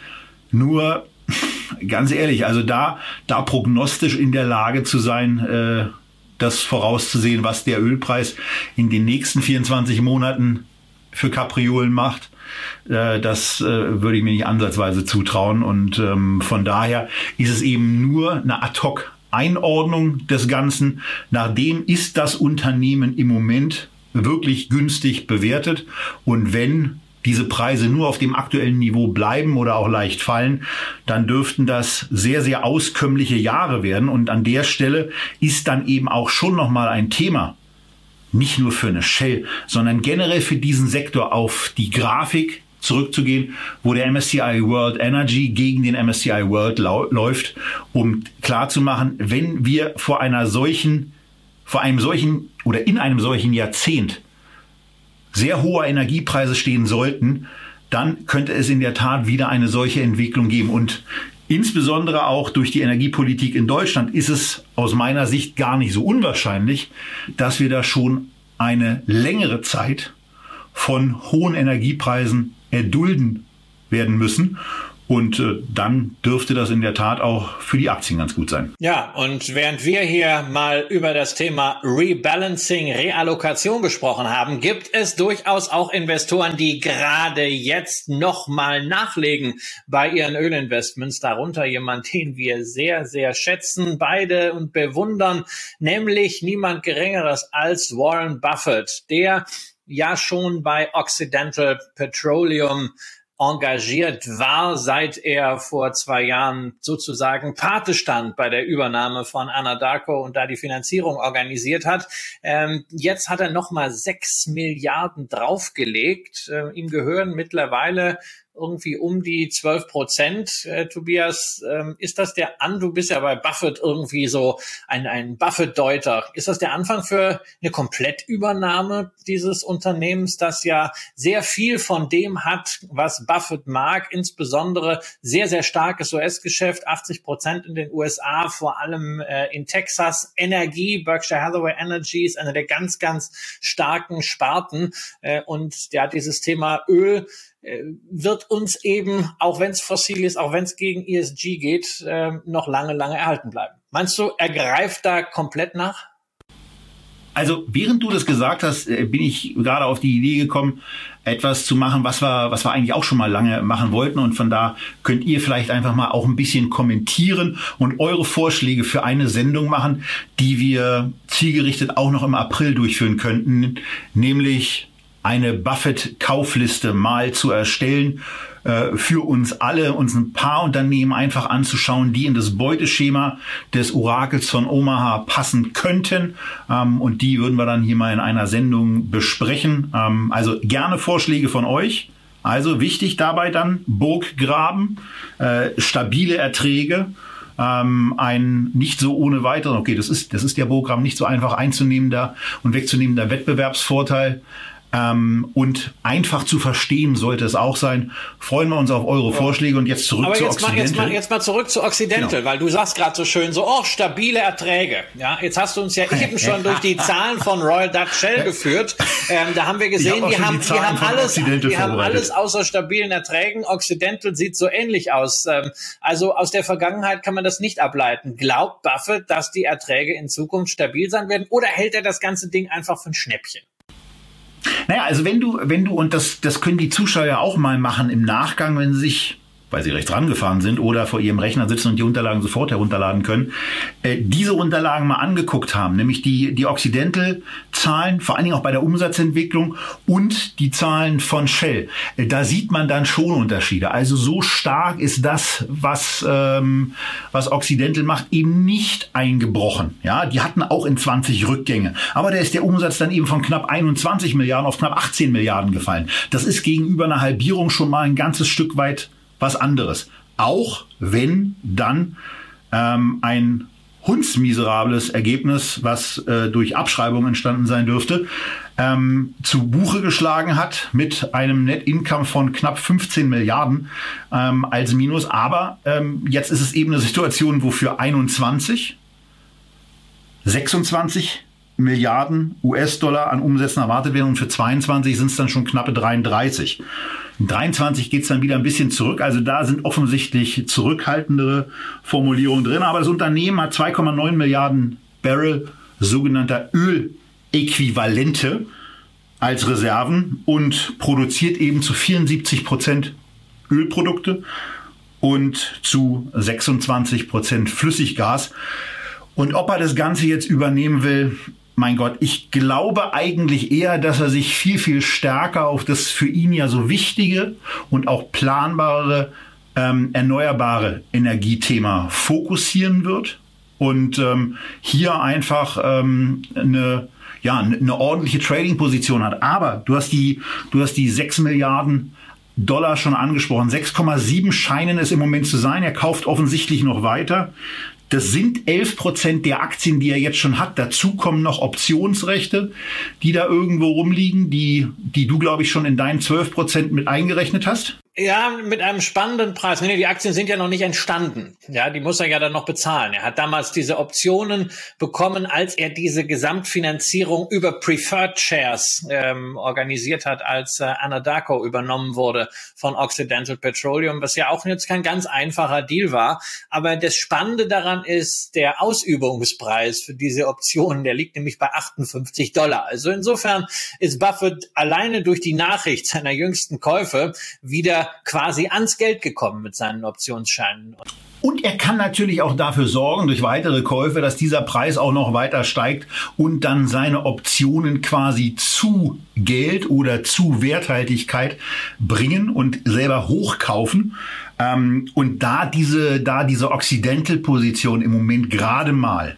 Nur *laughs* ganz ehrlich, also da, da prognostisch in der Lage zu sein, äh, das vorauszusehen, was der Ölpreis in den nächsten 24 Monaten für Kapriolen macht, äh, das äh, würde ich mir nicht ansatzweise zutrauen. Und ähm, von daher ist es eben nur eine Ad-hoc Einordnung des Ganzen. Nachdem ist das Unternehmen im Moment wirklich günstig bewertet. Und wenn diese Preise nur auf dem aktuellen Niveau bleiben oder auch leicht fallen, dann dürften das sehr, sehr auskömmliche Jahre werden. Und an der Stelle ist dann eben auch schon nochmal ein Thema, nicht nur für eine Shell, sondern generell für diesen Sektor auf die Grafik zurückzugehen, wo der MSCI World Energy gegen den MSCI World läuft, um klarzumachen, wenn wir vor einer solchen, vor einem solchen oder in einem solchen Jahrzehnt sehr hohe Energiepreise stehen sollten, dann könnte es in der Tat wieder eine solche Entwicklung geben. Und insbesondere auch durch die Energiepolitik in Deutschland ist es aus meiner Sicht gar nicht so unwahrscheinlich, dass wir da schon eine längere Zeit von hohen Energiepreisen erdulden werden müssen. Und äh, dann dürfte das in der Tat auch für die Aktien ganz gut sein. Ja, und während wir hier mal über das Thema Rebalancing, Reallokation gesprochen haben, gibt es durchaus auch Investoren, die gerade jetzt nochmal nachlegen bei ihren Ölinvestments. Darunter jemand, *laughs* den wir sehr, sehr schätzen, beide und bewundern, nämlich niemand Geringeres als Warren Buffett, der ja schon bei Occidental Petroleum engagiert war, seit er vor zwei Jahren sozusagen Pate stand bei der Übernahme von Anadarko und da die Finanzierung organisiert hat. Ähm, jetzt hat er nochmal sechs Milliarden draufgelegt. Ähm, ihm gehören mittlerweile irgendwie um die 12 Prozent, äh, Tobias. Ähm, ist das der An? Du bist ja bei Buffett irgendwie so ein, ein Buffett-Deuter. Ist das der Anfang für eine Komplettübernahme dieses Unternehmens, das ja sehr viel von dem hat, was Buffett mag, insbesondere sehr, sehr starkes US-Geschäft, 80 Prozent in den USA, vor allem äh, in Texas. Energie, Berkshire Hathaway Energy ist eine der ganz, ganz starken Sparten. Äh, und ja, dieses Thema Öl wird uns eben, auch wenn es fossil ist, auch wenn es gegen ESG geht, äh, noch lange, lange erhalten bleiben. Meinst du, er greift da komplett nach? Also während du das gesagt hast, äh, bin ich gerade auf die Idee gekommen, etwas zu machen, was wir, was wir eigentlich auch schon mal lange machen wollten. Und von da könnt ihr vielleicht einfach mal auch ein bisschen kommentieren und eure Vorschläge für eine Sendung machen, die wir zielgerichtet auch noch im April durchführen könnten, nämlich eine Buffett-Kaufliste mal zu erstellen äh, für uns alle, uns ein paar Unternehmen einfach anzuschauen, die in das Beuteschema des Orakels von Omaha passen könnten. Ähm, und die würden wir dann hier mal in einer Sendung besprechen. Ähm, also gerne Vorschläge von euch. Also wichtig dabei dann Burggraben, äh, stabile Erträge, ähm, ein nicht so ohne weiteren, okay, das ist, das ist der Burggraben nicht so einfach einzunehmender und wegzunehmender Wettbewerbsvorteil. Ähm, und einfach zu verstehen sollte es auch sein. Freuen wir uns auf eure Vorschläge und jetzt zurück Aber zu jetzt Occidental. Mal, jetzt, mal, jetzt mal zurück zu Occidental, genau. weil du sagst gerade so schön so, oh, stabile Erträge. Ja, jetzt hast du uns ja eben schon durch die *laughs* Zahlen von Royal Dutch Shell geführt. Ähm, da haben wir gesehen, hab die, haben, die, die haben alles, die haben alles außer stabilen Erträgen. Occidental sieht so ähnlich aus. Ähm, also aus der Vergangenheit kann man das nicht ableiten. Glaubt Buffett, dass die Erträge in Zukunft stabil sein werden oder hält er das ganze Ding einfach für ein Schnäppchen? Naja, also wenn du, wenn du, und das, das können die Zuschauer auch mal machen im Nachgang, wenn sie sich weil sie rechts rangefahren sind oder vor ihrem Rechner sitzen und die Unterlagen sofort herunterladen können, äh, diese Unterlagen mal angeguckt haben, nämlich die, die Occidental-Zahlen, vor allen Dingen auch bei der Umsatzentwicklung und die Zahlen von Shell. Äh, da sieht man dann schon Unterschiede. Also so stark ist das, was, ähm, was Occidental macht, eben nicht eingebrochen. Ja, die hatten auch in 20 Rückgänge. Aber da ist der Umsatz dann eben von knapp 21 Milliarden auf knapp 18 Milliarden gefallen. Das ist gegenüber einer Halbierung schon mal ein ganzes Stück weit was anderes. Auch wenn dann ähm, ein hundsmiserables Ergebnis, was äh, durch Abschreibung entstanden sein dürfte, ähm, zu Buche geschlagen hat mit einem Net Income von knapp 15 Milliarden ähm, als Minus. Aber ähm, jetzt ist es eben eine Situation, wo für 21 26 Milliarden US-Dollar an Umsätzen erwartet werden und für 22 sind es dann schon knappe 33. In 23 geht es dann wieder ein bisschen zurück. Also da sind offensichtlich zurückhaltendere Formulierungen drin. Aber das Unternehmen hat 2,9 Milliarden Barrel sogenannter Öläquivalente als Reserven und produziert eben zu 74 Prozent Ölprodukte und zu 26 Prozent Flüssiggas. Und ob er das Ganze jetzt übernehmen will, mein Gott, ich glaube eigentlich eher, dass er sich viel, viel stärker auf das für ihn ja so wichtige und auch planbare ähm, erneuerbare Energiethema fokussieren wird und ähm, hier einfach ähm, eine ja eine ordentliche Trading-Position hat. Aber du hast die du hast die sechs Milliarden Dollar schon angesprochen. 6,7 scheinen es im Moment zu sein. Er kauft offensichtlich noch weiter. Das sind 11 Prozent der Aktien, die er jetzt schon hat. Dazu kommen noch Optionsrechte, die da irgendwo rumliegen, die, die du, glaube ich, schon in deinen 12 Prozent mit eingerechnet hast. Ja, mit einem spannenden Preis. Die Aktien sind ja noch nicht entstanden. Ja, die muss er ja dann noch bezahlen. Er hat damals diese Optionen bekommen, als er diese Gesamtfinanzierung über Preferred Shares ähm, organisiert hat, als äh, Anadarko übernommen wurde von Occidental Petroleum, was ja auch jetzt kein ganz einfacher Deal war. Aber das Spannende daran ist, der Ausübungspreis für diese Optionen, der liegt nämlich bei 58 Dollar. Also insofern ist Buffett alleine durch die Nachricht seiner jüngsten Käufe wieder quasi ans Geld gekommen mit seinen Optionsscheinen. Und er kann natürlich auch dafür sorgen, durch weitere Käufe, dass dieser Preis auch noch weiter steigt und dann seine Optionen quasi zu Geld oder zu Werthaltigkeit bringen und selber hochkaufen. Ähm, und da diese, da diese Occidental-Position im Moment gerade mal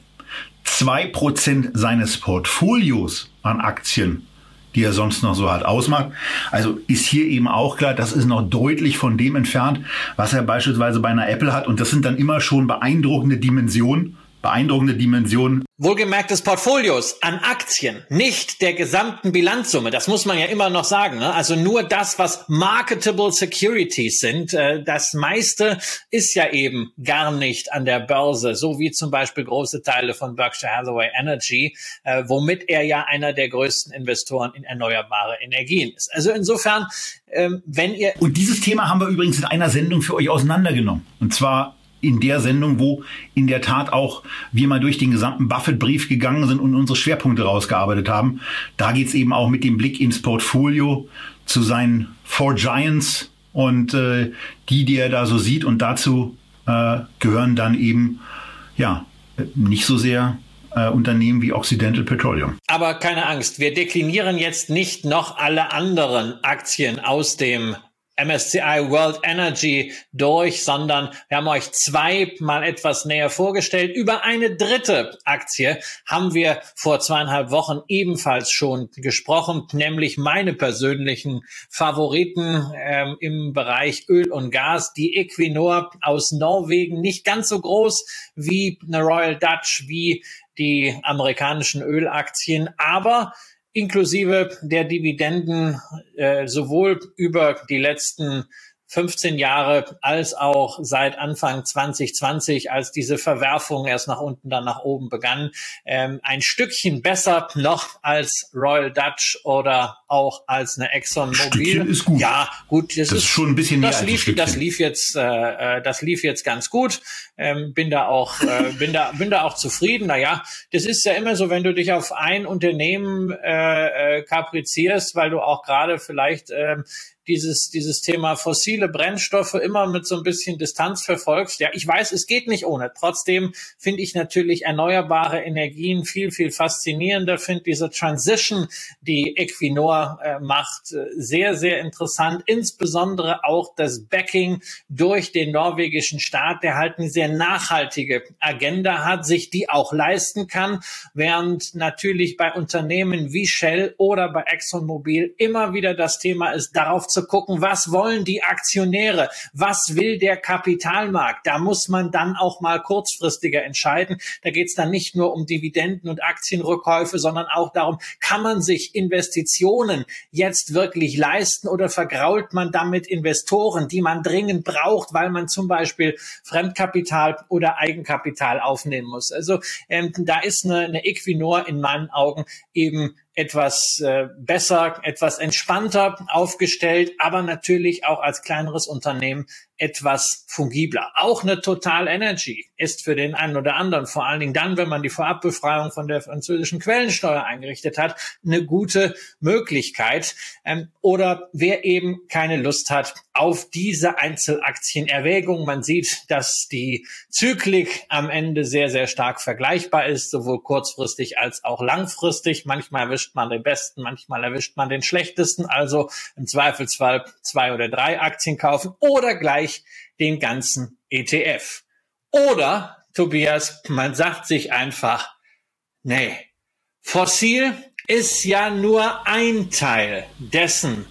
zwei Prozent seines Portfolios an Aktien die er sonst noch so hat, ausmacht. Also ist hier eben auch klar, das ist noch deutlich von dem entfernt, was er beispielsweise bei einer Apple hat. Und das sind dann immer schon beeindruckende Dimensionen, beeindruckende Dimensionen Wohlgemerkt des Portfolios an Aktien, nicht der gesamten Bilanzsumme. Das muss man ja immer noch sagen. Ne? Also nur das, was marketable securities sind. Äh, das meiste ist ja eben gar nicht an der Börse, so wie zum Beispiel große Teile von Berkshire Hathaway Energy, äh, womit er ja einer der größten Investoren in erneuerbare Energien ist. Also insofern, ähm, wenn ihr... Und dieses Thema haben wir übrigens in einer Sendung für euch auseinandergenommen. Und zwar in der Sendung, wo in der Tat auch wir mal durch den gesamten Buffett-Brief gegangen sind und unsere Schwerpunkte rausgearbeitet haben. Da geht's eben auch mit dem Blick ins Portfolio zu seinen Four Giants und äh, die, die er da so sieht. Und dazu äh, gehören dann eben ja nicht so sehr äh, Unternehmen wie Occidental Petroleum. Aber keine Angst, wir deklinieren jetzt nicht noch alle anderen Aktien aus dem MSCI World Energy durch, sondern wir haben euch zwei mal etwas näher vorgestellt. Über eine dritte Aktie haben wir vor zweieinhalb Wochen ebenfalls schon gesprochen, nämlich meine persönlichen Favoriten ähm, im Bereich Öl und Gas, die Equinor aus Norwegen, nicht ganz so groß wie eine Royal Dutch, wie die amerikanischen Ölaktien, aber inklusive der Dividenden äh, sowohl über die letzten 15 Jahre als auch seit Anfang 2020, als diese Verwerfung erst nach unten, dann nach oben begann, ähm, ein Stückchen besser noch als Royal Dutch oder auch als eine Exxon Mobil. ist gut. Ja, gut, das, das ist, schon ein bisschen das lief, das lief jetzt, äh, äh, das lief jetzt ganz gut. Ähm, bin da auch, äh, bin da, bin da auch zufrieden. Naja, das ist ja immer so, wenn du dich auf ein Unternehmen äh, äh, kaprizierst, weil du auch gerade vielleicht äh, dieses, dieses Thema fossile Brennstoffe immer mit so ein bisschen Distanz verfolgst. Ja, ich weiß, es geht nicht ohne. Trotzdem finde ich natürlich erneuerbare Energien viel, viel faszinierender. Finde diese Transition, die Equinor äh, macht, äh, sehr, sehr interessant. Insbesondere auch das Backing durch den norwegischen Staat, der halt eine sehr nachhaltige Agenda hat, sich die auch leisten kann, während natürlich bei Unternehmen wie Shell oder bei ExxonMobil immer wieder das Thema ist, darauf zu zu gucken, was wollen die Aktionäre, was will der Kapitalmarkt. Da muss man dann auch mal kurzfristiger entscheiden. Da geht es dann nicht nur um Dividenden und Aktienrückkäufe, sondern auch darum, kann man sich Investitionen jetzt wirklich leisten oder vergrault man damit Investoren, die man dringend braucht, weil man zum Beispiel Fremdkapital oder Eigenkapital aufnehmen muss. Also ähm, da ist eine, eine Equinor in meinen Augen eben etwas äh, besser, etwas entspannter aufgestellt, aber natürlich auch als kleineres Unternehmen etwas fungibler. Auch eine Total Energy ist für den einen oder anderen, vor allen Dingen dann, wenn man die Vorabbefreiung von der französischen Quellensteuer eingerichtet hat, eine gute Möglichkeit. Ähm, oder wer eben keine Lust hat auf diese Einzelaktienerwägung. Man sieht, dass die Zyklik am Ende sehr, sehr stark vergleichbar ist, sowohl kurzfristig als auch langfristig. Manchmal erwischt man den besten, manchmal erwischt man den schlechtesten. Also im Zweifelsfall zwei oder drei Aktien kaufen oder gleich gleich den ganzen ETF. Oder, Tobias, man sagt sich einfach, nee, fossil ist ja nur ein Teil dessen.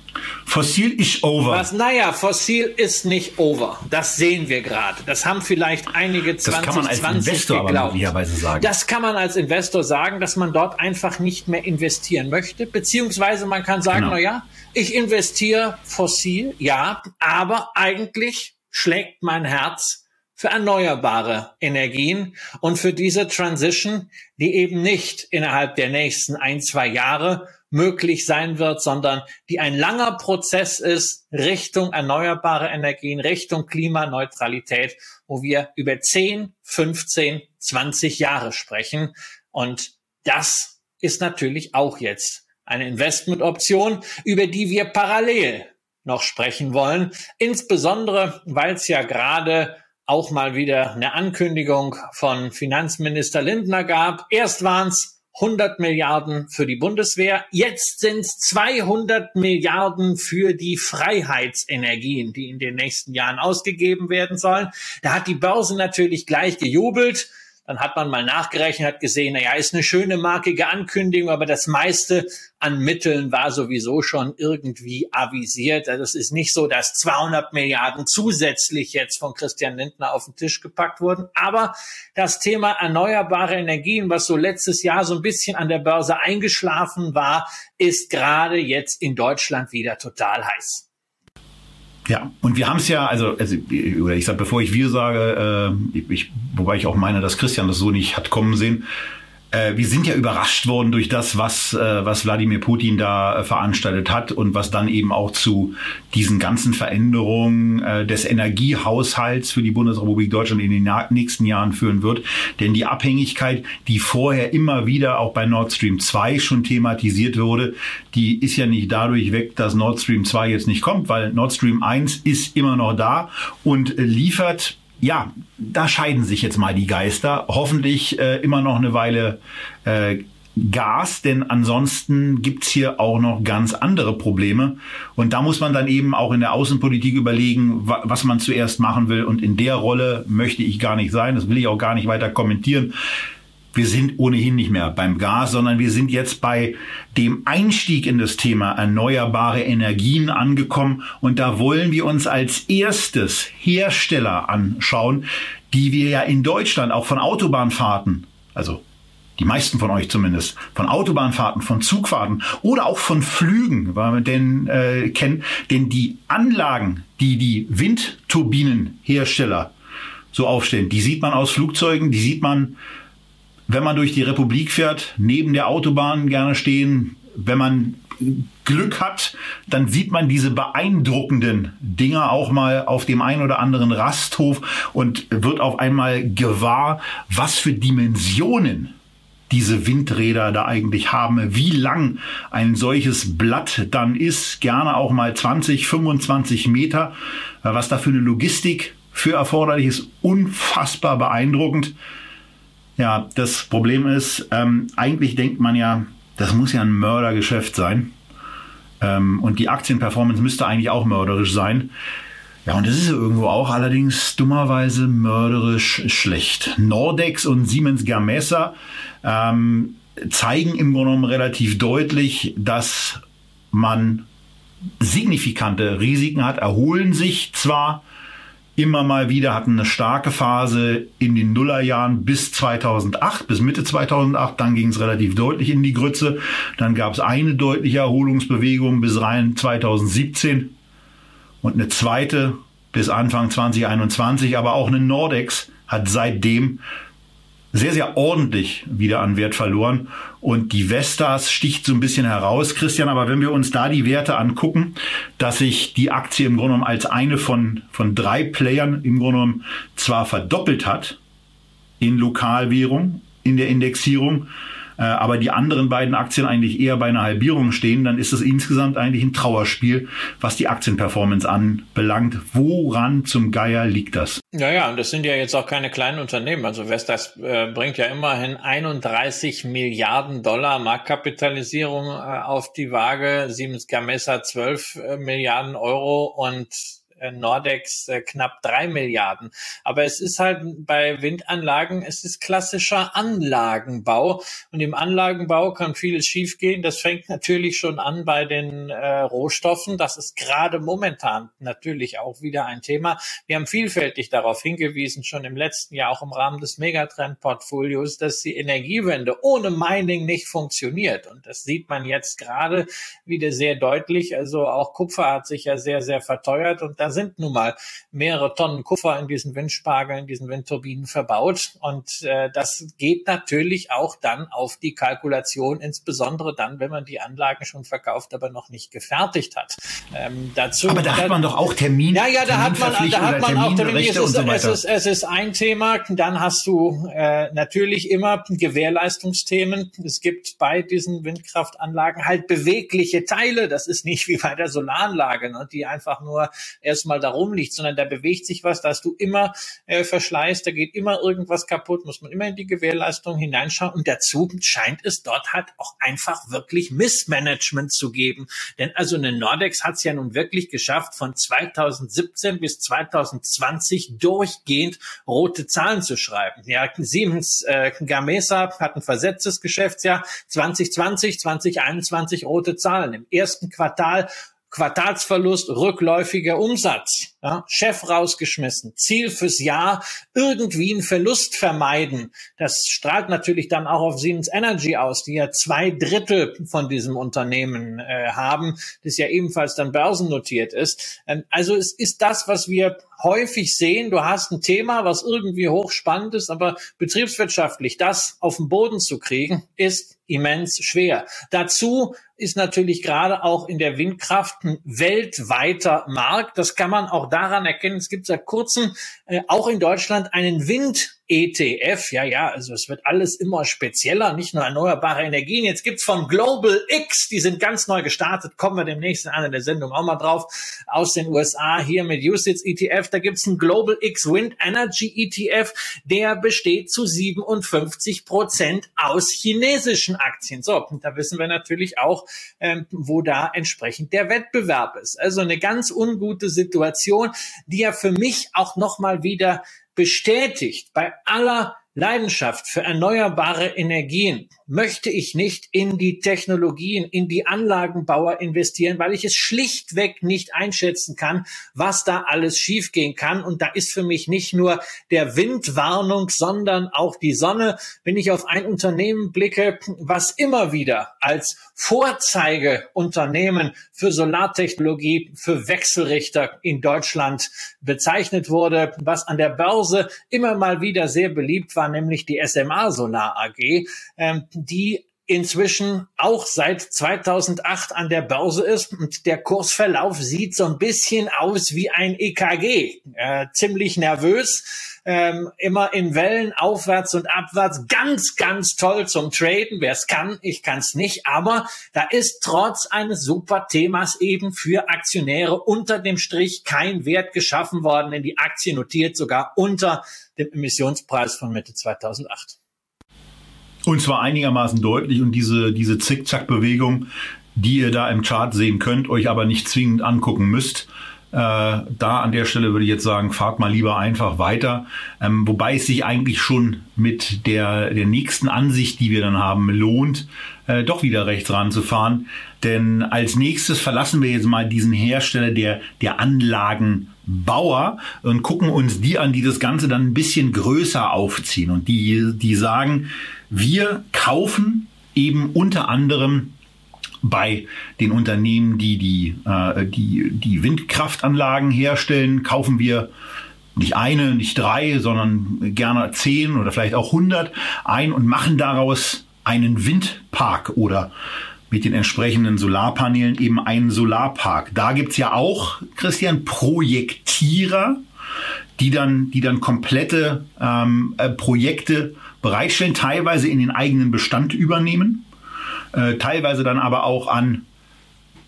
Fossil ist over. Was, naja, fossil ist nicht over. Das sehen wir gerade. Das haben vielleicht einige 20, das kann man als 20 Investor geglaubt. Aber sagen. Das kann man als Investor sagen, dass man dort einfach nicht mehr investieren möchte. Beziehungsweise man kann sagen, genau. na ja, ich investiere fossil, ja, aber eigentlich schlägt mein Herz für erneuerbare Energien und für diese Transition, die eben nicht innerhalb der nächsten ein, zwei Jahre möglich sein wird, sondern die ein langer Prozess ist Richtung erneuerbare Energien, Richtung Klimaneutralität, wo wir über 10, 15, 20 Jahre sprechen. Und das ist natürlich auch jetzt eine Investmentoption, über die wir parallel noch sprechen wollen. Insbesondere, weil es ja gerade auch mal wieder eine Ankündigung von Finanzminister Lindner gab. Erst waren es 100 Milliarden für die Bundeswehr, jetzt sind es 200 Milliarden für die Freiheitsenergien, die in den nächsten Jahren ausgegeben werden sollen. Da hat die Börse natürlich gleich gejubelt. Dann hat man mal nachgerechnet, hat gesehen, naja, ist eine schöne markige Ankündigung, aber das meiste an Mitteln war sowieso schon irgendwie avisiert. Also es ist nicht so, dass 200 Milliarden zusätzlich jetzt von Christian Lindner auf den Tisch gepackt wurden. Aber das Thema erneuerbare Energien, was so letztes Jahr so ein bisschen an der Börse eingeschlafen war, ist gerade jetzt in Deutschland wieder total heiß. Ja, und wir haben es ja, also, also oder ich sag, bevor ich wir sage, äh, ich, wobei ich auch meine, dass Christian das so nicht hat kommen sehen, äh, wir sind ja überrascht worden durch das, was, äh, was Wladimir Putin da äh, veranstaltet hat und was dann eben auch zu diesen ganzen Veränderungen äh, des Energiehaushalts für die Bundesrepublik Deutschland in den nächsten Jahren führen wird. Denn die Abhängigkeit, die vorher immer wieder auch bei Nord Stream 2 schon thematisiert wurde, die ist ja nicht dadurch weg, dass Nord Stream 2 jetzt nicht kommt, weil Nord Stream 1 ist immer noch da und liefert ja, da scheiden sich jetzt mal die Geister. Hoffentlich äh, immer noch eine Weile äh, Gas, denn ansonsten gibt's hier auch noch ganz andere Probleme. Und da muss man dann eben auch in der Außenpolitik überlegen, was man zuerst machen will. Und in der Rolle möchte ich gar nicht sein. Das will ich auch gar nicht weiter kommentieren wir sind ohnehin nicht mehr beim Gas, sondern wir sind jetzt bei dem Einstieg in das Thema erneuerbare Energien angekommen. Und da wollen wir uns als erstes Hersteller anschauen, die wir ja in Deutschland auch von Autobahnfahrten, also die meisten von euch zumindest, von Autobahnfahrten, von Zugfahrten oder auch von Flügen, weil wir denn äh, kennen, denn die Anlagen, die die Windturbinenhersteller so aufstellen, die sieht man aus Flugzeugen, die sieht man wenn man durch die Republik fährt, neben der Autobahn gerne stehen. Wenn man Glück hat, dann sieht man diese beeindruckenden Dinger auch mal auf dem einen oder anderen Rasthof und wird auf einmal gewahr, was für Dimensionen diese Windräder da eigentlich haben, wie lang ein solches Blatt dann ist, gerne auch mal 20, 25 Meter, was da für eine Logistik für erforderlich ist, unfassbar beeindruckend. Ja, das Problem ist, ähm, eigentlich denkt man ja, das muss ja ein Mördergeschäft sein. Ähm, und die Aktienperformance müsste eigentlich auch mörderisch sein. Ja, und das ist irgendwo auch allerdings dummerweise mörderisch schlecht. Nordex und Siemens Gamesa ähm, zeigen im Grunde genommen relativ deutlich, dass man signifikante Risiken hat, erholen sich zwar immer mal wieder, hatten eine starke Phase in den Nullerjahren bis 2008, bis Mitte 2008, dann ging es relativ deutlich in die Grütze, dann gab es eine deutliche Erholungsbewegung bis rein 2017 und eine zweite bis Anfang 2021, aber auch eine Nordex hat seitdem sehr, sehr ordentlich wieder an Wert verloren. Und die Vestas sticht so ein bisschen heraus, Christian. Aber wenn wir uns da die Werte angucken, dass sich die Aktie im Grunde genommen als eine von, von drei Playern im Grunde genommen zwar verdoppelt hat in Lokalwährung, in der Indexierung, aber die anderen beiden Aktien eigentlich eher bei einer Halbierung stehen, dann ist es insgesamt eigentlich ein Trauerspiel, was die Aktienperformance anbelangt. Woran zum Geier liegt das? Ja, ja, und das sind ja jetzt auch keine kleinen Unternehmen. Also Vestas äh, bringt ja immerhin 31 Milliarden Dollar Marktkapitalisierung äh, auf die Waage, Siemens Gamesa 12 äh, Milliarden Euro und äh, Nordex äh, knapp drei Milliarden. Aber es ist halt bei Windanlagen, es ist klassischer Anlagenbau. Und im Anlagenbau kann vieles schiefgehen. Das fängt natürlich schon an bei den äh, Rohstoffen. Das ist gerade momentan natürlich auch wieder ein Thema. Wir haben vielfältig darauf hingewiesen, schon im letzten Jahr auch im Rahmen des Megatrend-Portfolios, dass die Energiewende ohne Mining nicht funktioniert. Und das sieht man jetzt gerade wieder sehr deutlich. Also auch Kupfer hat sich ja sehr, sehr verteuert und da sind nun mal mehrere Tonnen Kupfer in diesen Windspargeln, in diesen Windturbinen verbaut. Und äh, das geht natürlich auch dann auf die Kalkulation, insbesondere dann, wenn man die Anlagen schon verkauft, aber noch nicht gefertigt hat. Ähm, dazu, aber da hat man doch auch Termin. Ja, ja, da hat man, da hat man auch Termin. Es ist, so es, ist, es ist ein Thema. Dann hast du äh, natürlich immer Gewährleistungsthemen. Es gibt bei diesen Windkraftanlagen halt bewegliche Teile. Das ist nicht wie bei der Solaranlage, ne, die einfach nur erst erstmal da rumliegt, sondern da bewegt sich was, da hast du immer äh, Verschleiß, da geht immer irgendwas kaputt, muss man immer in die Gewährleistung hineinschauen. Und dazu scheint es dort halt auch einfach wirklich Missmanagement zu geben. Denn also eine Nordex hat es ja nun wirklich geschafft, von 2017 bis 2020 durchgehend rote Zahlen zu schreiben. Ja, Siemens äh, Gamesa hat ein versetztes Geschäftsjahr 2020, 2021 rote Zahlen. Im ersten Quartal Quartalsverlust, rückläufiger Umsatz, ja, Chef rausgeschmissen, Ziel fürs Jahr, irgendwie einen Verlust vermeiden. Das strahlt natürlich dann auch auf Siemens Energy aus, die ja zwei Drittel von diesem Unternehmen äh, haben, das ja ebenfalls dann börsennotiert ist. Ähm, also es ist das, was wir häufig sehen. Du hast ein Thema, was irgendwie hochspannend ist, aber betriebswirtschaftlich das auf den Boden zu kriegen, ist immens schwer. Dazu ist natürlich gerade auch in der Windkraft ein weltweiter Markt. Das kann man auch daran erkennen. Es gibt seit kurzem äh, auch in Deutschland einen Wind ETF, ja, ja, also es wird alles immer spezieller, nicht nur erneuerbare Energien. Jetzt gibt's von Global X, die sind ganz neu gestartet, kommen wir demnächst in einer der Sendung auch mal drauf, aus den USA hier mit USITS ETF. Da gibt's einen Global X Wind Energy ETF, der besteht zu 57 Prozent aus chinesischen Aktien. So, und da wissen wir natürlich auch, ähm, wo da entsprechend der Wettbewerb ist. Also eine ganz ungute Situation, die ja für mich auch nochmal wieder bestätigt bei aller Leidenschaft für erneuerbare Energien möchte ich nicht in die Technologien, in die Anlagenbauer investieren, weil ich es schlichtweg nicht einschätzen kann, was da alles schiefgehen kann. Und da ist für mich nicht nur der Windwarnung, sondern auch die Sonne. Wenn ich auf ein Unternehmen blicke, was immer wieder als Vorzeigeunternehmen für Solartechnologie, für Wechselrichter in Deutschland bezeichnet wurde, was an der Börse immer mal wieder sehr beliebt war, nämlich die SMA Solar AG. Ähm, die inzwischen auch seit 2008 an der Börse ist und der Kursverlauf sieht so ein bisschen aus wie ein EKG. Äh, ziemlich nervös, ähm, immer in Wellen aufwärts und abwärts. Ganz, ganz toll zum Traden. Wer es kann, ich kann es nicht. Aber da ist trotz eines super Themas eben für Aktionäre unter dem Strich kein Wert geschaffen worden, denn die Aktie notiert sogar unter dem Emissionspreis von Mitte 2008. Und zwar einigermaßen deutlich und diese, diese Zickzack-Bewegung, die ihr da im Chart sehen könnt, euch aber nicht zwingend angucken müsst, da an der Stelle würde ich jetzt sagen, fahrt mal lieber einfach weiter. Ähm, wobei es sich eigentlich schon mit der, der nächsten Ansicht, die wir dann haben, lohnt, äh, doch wieder rechts ranzufahren. Denn als nächstes verlassen wir jetzt mal diesen Hersteller der, der Anlagenbauer und gucken uns die an, die das Ganze dann ein bisschen größer aufziehen. Und die, die sagen, wir kaufen eben unter anderem bei den Unternehmen, die die, äh, die, die Windkraftanlagen herstellen, kaufen wir nicht eine, nicht drei, sondern gerne zehn oder vielleicht auch hundert ein und machen daraus einen Windpark oder mit den entsprechenden Solarpanelen eben einen Solarpark. Da gibt's ja auch, Christian, Projektierer, die dann, die dann komplette ähm, äh, Projekte bereitstellen, teilweise in den eigenen Bestand übernehmen äh, teilweise dann aber auch an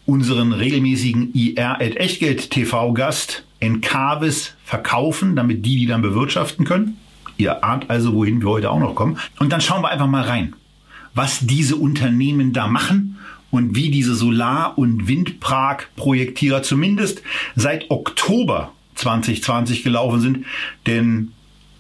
unseren regelmäßigen IR at Echtgeld TV Gast Encarvis verkaufen, damit die die dann bewirtschaften können. Ihr ahnt also, wohin wir heute auch noch kommen. Und dann schauen wir einfach mal rein, was diese Unternehmen da machen und wie diese Solar- und Windpark-Projektierer zumindest seit Oktober 2020 gelaufen sind. Denn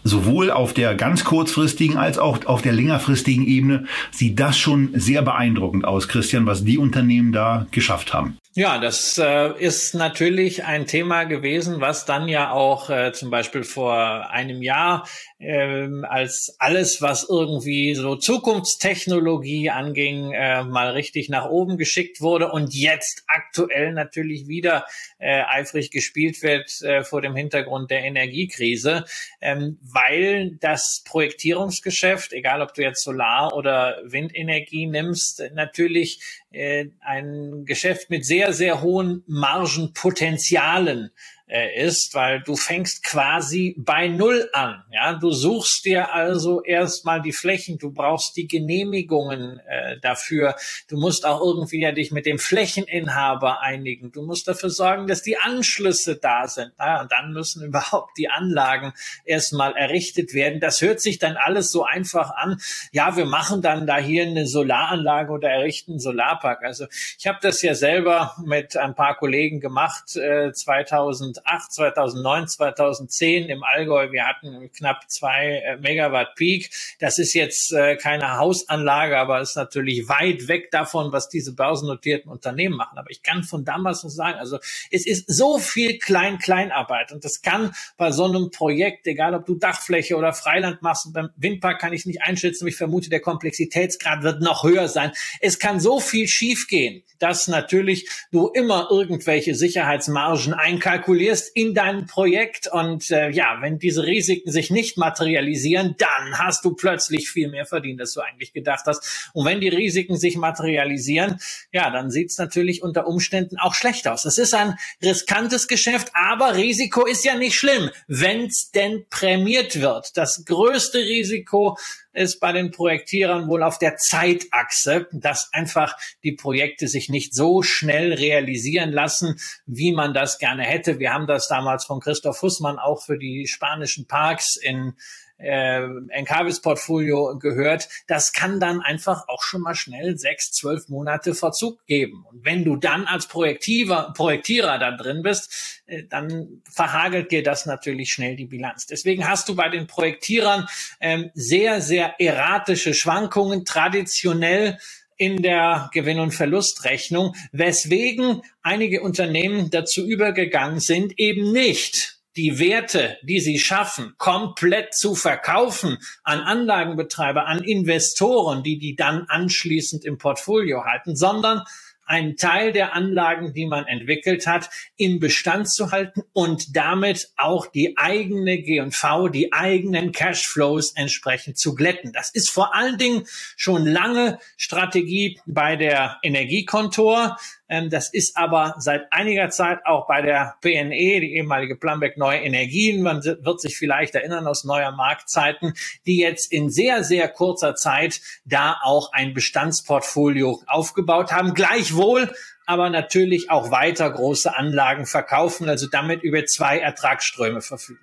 sowohl auf der ganz kurzfristigen als auch auf der längerfristigen Ebene sieht das schon sehr beeindruckend aus, Christian, was die Unternehmen da geschafft haben. Ja, das äh, ist natürlich ein Thema gewesen, was dann ja auch äh, zum Beispiel vor einem Jahr ähm, als alles, was irgendwie so Zukunftstechnologie anging, äh, mal richtig nach oben geschickt wurde und jetzt aktuell natürlich wieder äh, eifrig gespielt wird äh, vor dem Hintergrund der Energiekrise, ähm, weil das Projektierungsgeschäft, egal ob du jetzt Solar- oder Windenergie nimmst, natürlich äh, ein Geschäft mit sehr, sehr hohen Margenpotenzialen äh, ist, weil du fängst quasi bei Null an. Ja, du suchst dir also erstmal die Flächen, du brauchst die Genehmigungen äh, dafür. Du musst auch irgendwie ja dich mit dem Flächeninhaber einigen. Du musst dafür sorgen, dass die Anschlüsse da sind. Ja, und dann müssen *laughs* überhaupt die Anlagen erstmal errichtet werden. Das hört sich dann alles so einfach an. Ja, wir machen dann da hier eine Solaranlage oder errichten einen Solarpark. Also ich habe das ja selber mit ein paar Kollegen gemacht, äh, 2000 2008, 2009, 2010 im Allgäu. Wir hatten knapp zwei äh, Megawatt Peak. Das ist jetzt äh, keine Hausanlage, aber ist natürlich weit weg davon, was diese börsennotierten Unternehmen machen. Aber ich kann von damals noch sagen, also es ist so viel Klein-Kleinarbeit und das kann bei so einem Projekt, egal ob du Dachfläche oder Freiland machst, beim Windpark kann ich nicht einschätzen, ich vermute, der Komplexitätsgrad wird noch höher sein. Es kann so viel schiefgehen, dass natürlich du immer irgendwelche Sicherheitsmargen einkalkulierst investierst in dein Projekt und äh, ja, wenn diese Risiken sich nicht materialisieren, dann hast du plötzlich viel mehr verdient, als du eigentlich gedacht hast. Und wenn die Risiken sich materialisieren, ja, dann sieht es natürlich unter Umständen auch schlecht aus. Es ist ein riskantes Geschäft, aber Risiko ist ja nicht schlimm, wenn es denn prämiert wird. Das größte Risiko ist bei den Projektierern wohl auf der Zeitachse, dass einfach die Projekte sich nicht so schnell realisieren lassen, wie man das gerne hätte. Wir haben das damals von Christoph Hussmann auch für die spanischen Parks in äh, Encarvis Portfolio gehört, das kann dann einfach auch schon mal schnell sechs, zwölf Monate Verzug geben. Und wenn du dann als Projektiver, Projektierer da drin bist, äh, dann verhagelt dir das natürlich schnell die Bilanz. Deswegen hast du bei den Projektierern ähm, sehr, sehr erratische Schwankungen, traditionell in der Gewinn- und Verlustrechnung, weswegen einige Unternehmen dazu übergegangen sind, eben nicht die Werte, die sie schaffen, komplett zu verkaufen an Anlagenbetreiber, an Investoren, die die dann anschließend im Portfolio halten, sondern einen Teil der Anlagen, die man entwickelt hat, im Bestand zu halten und damit auch die eigene G&V, die eigenen Cashflows entsprechend zu glätten. Das ist vor allen Dingen schon lange Strategie bei der Energiekontor. Ähm, das ist aber seit einiger Zeit auch bei der PNE, die ehemalige Plumbeck Neue Energien, man wird sich vielleicht erinnern aus neuer Marktzeiten, die jetzt in sehr, sehr kurzer Zeit da auch ein Bestandsportfolio aufgebaut haben. Gleichwohl aber natürlich auch weiter große Anlagen verkaufen, also damit über zwei Ertragsströme verfügen.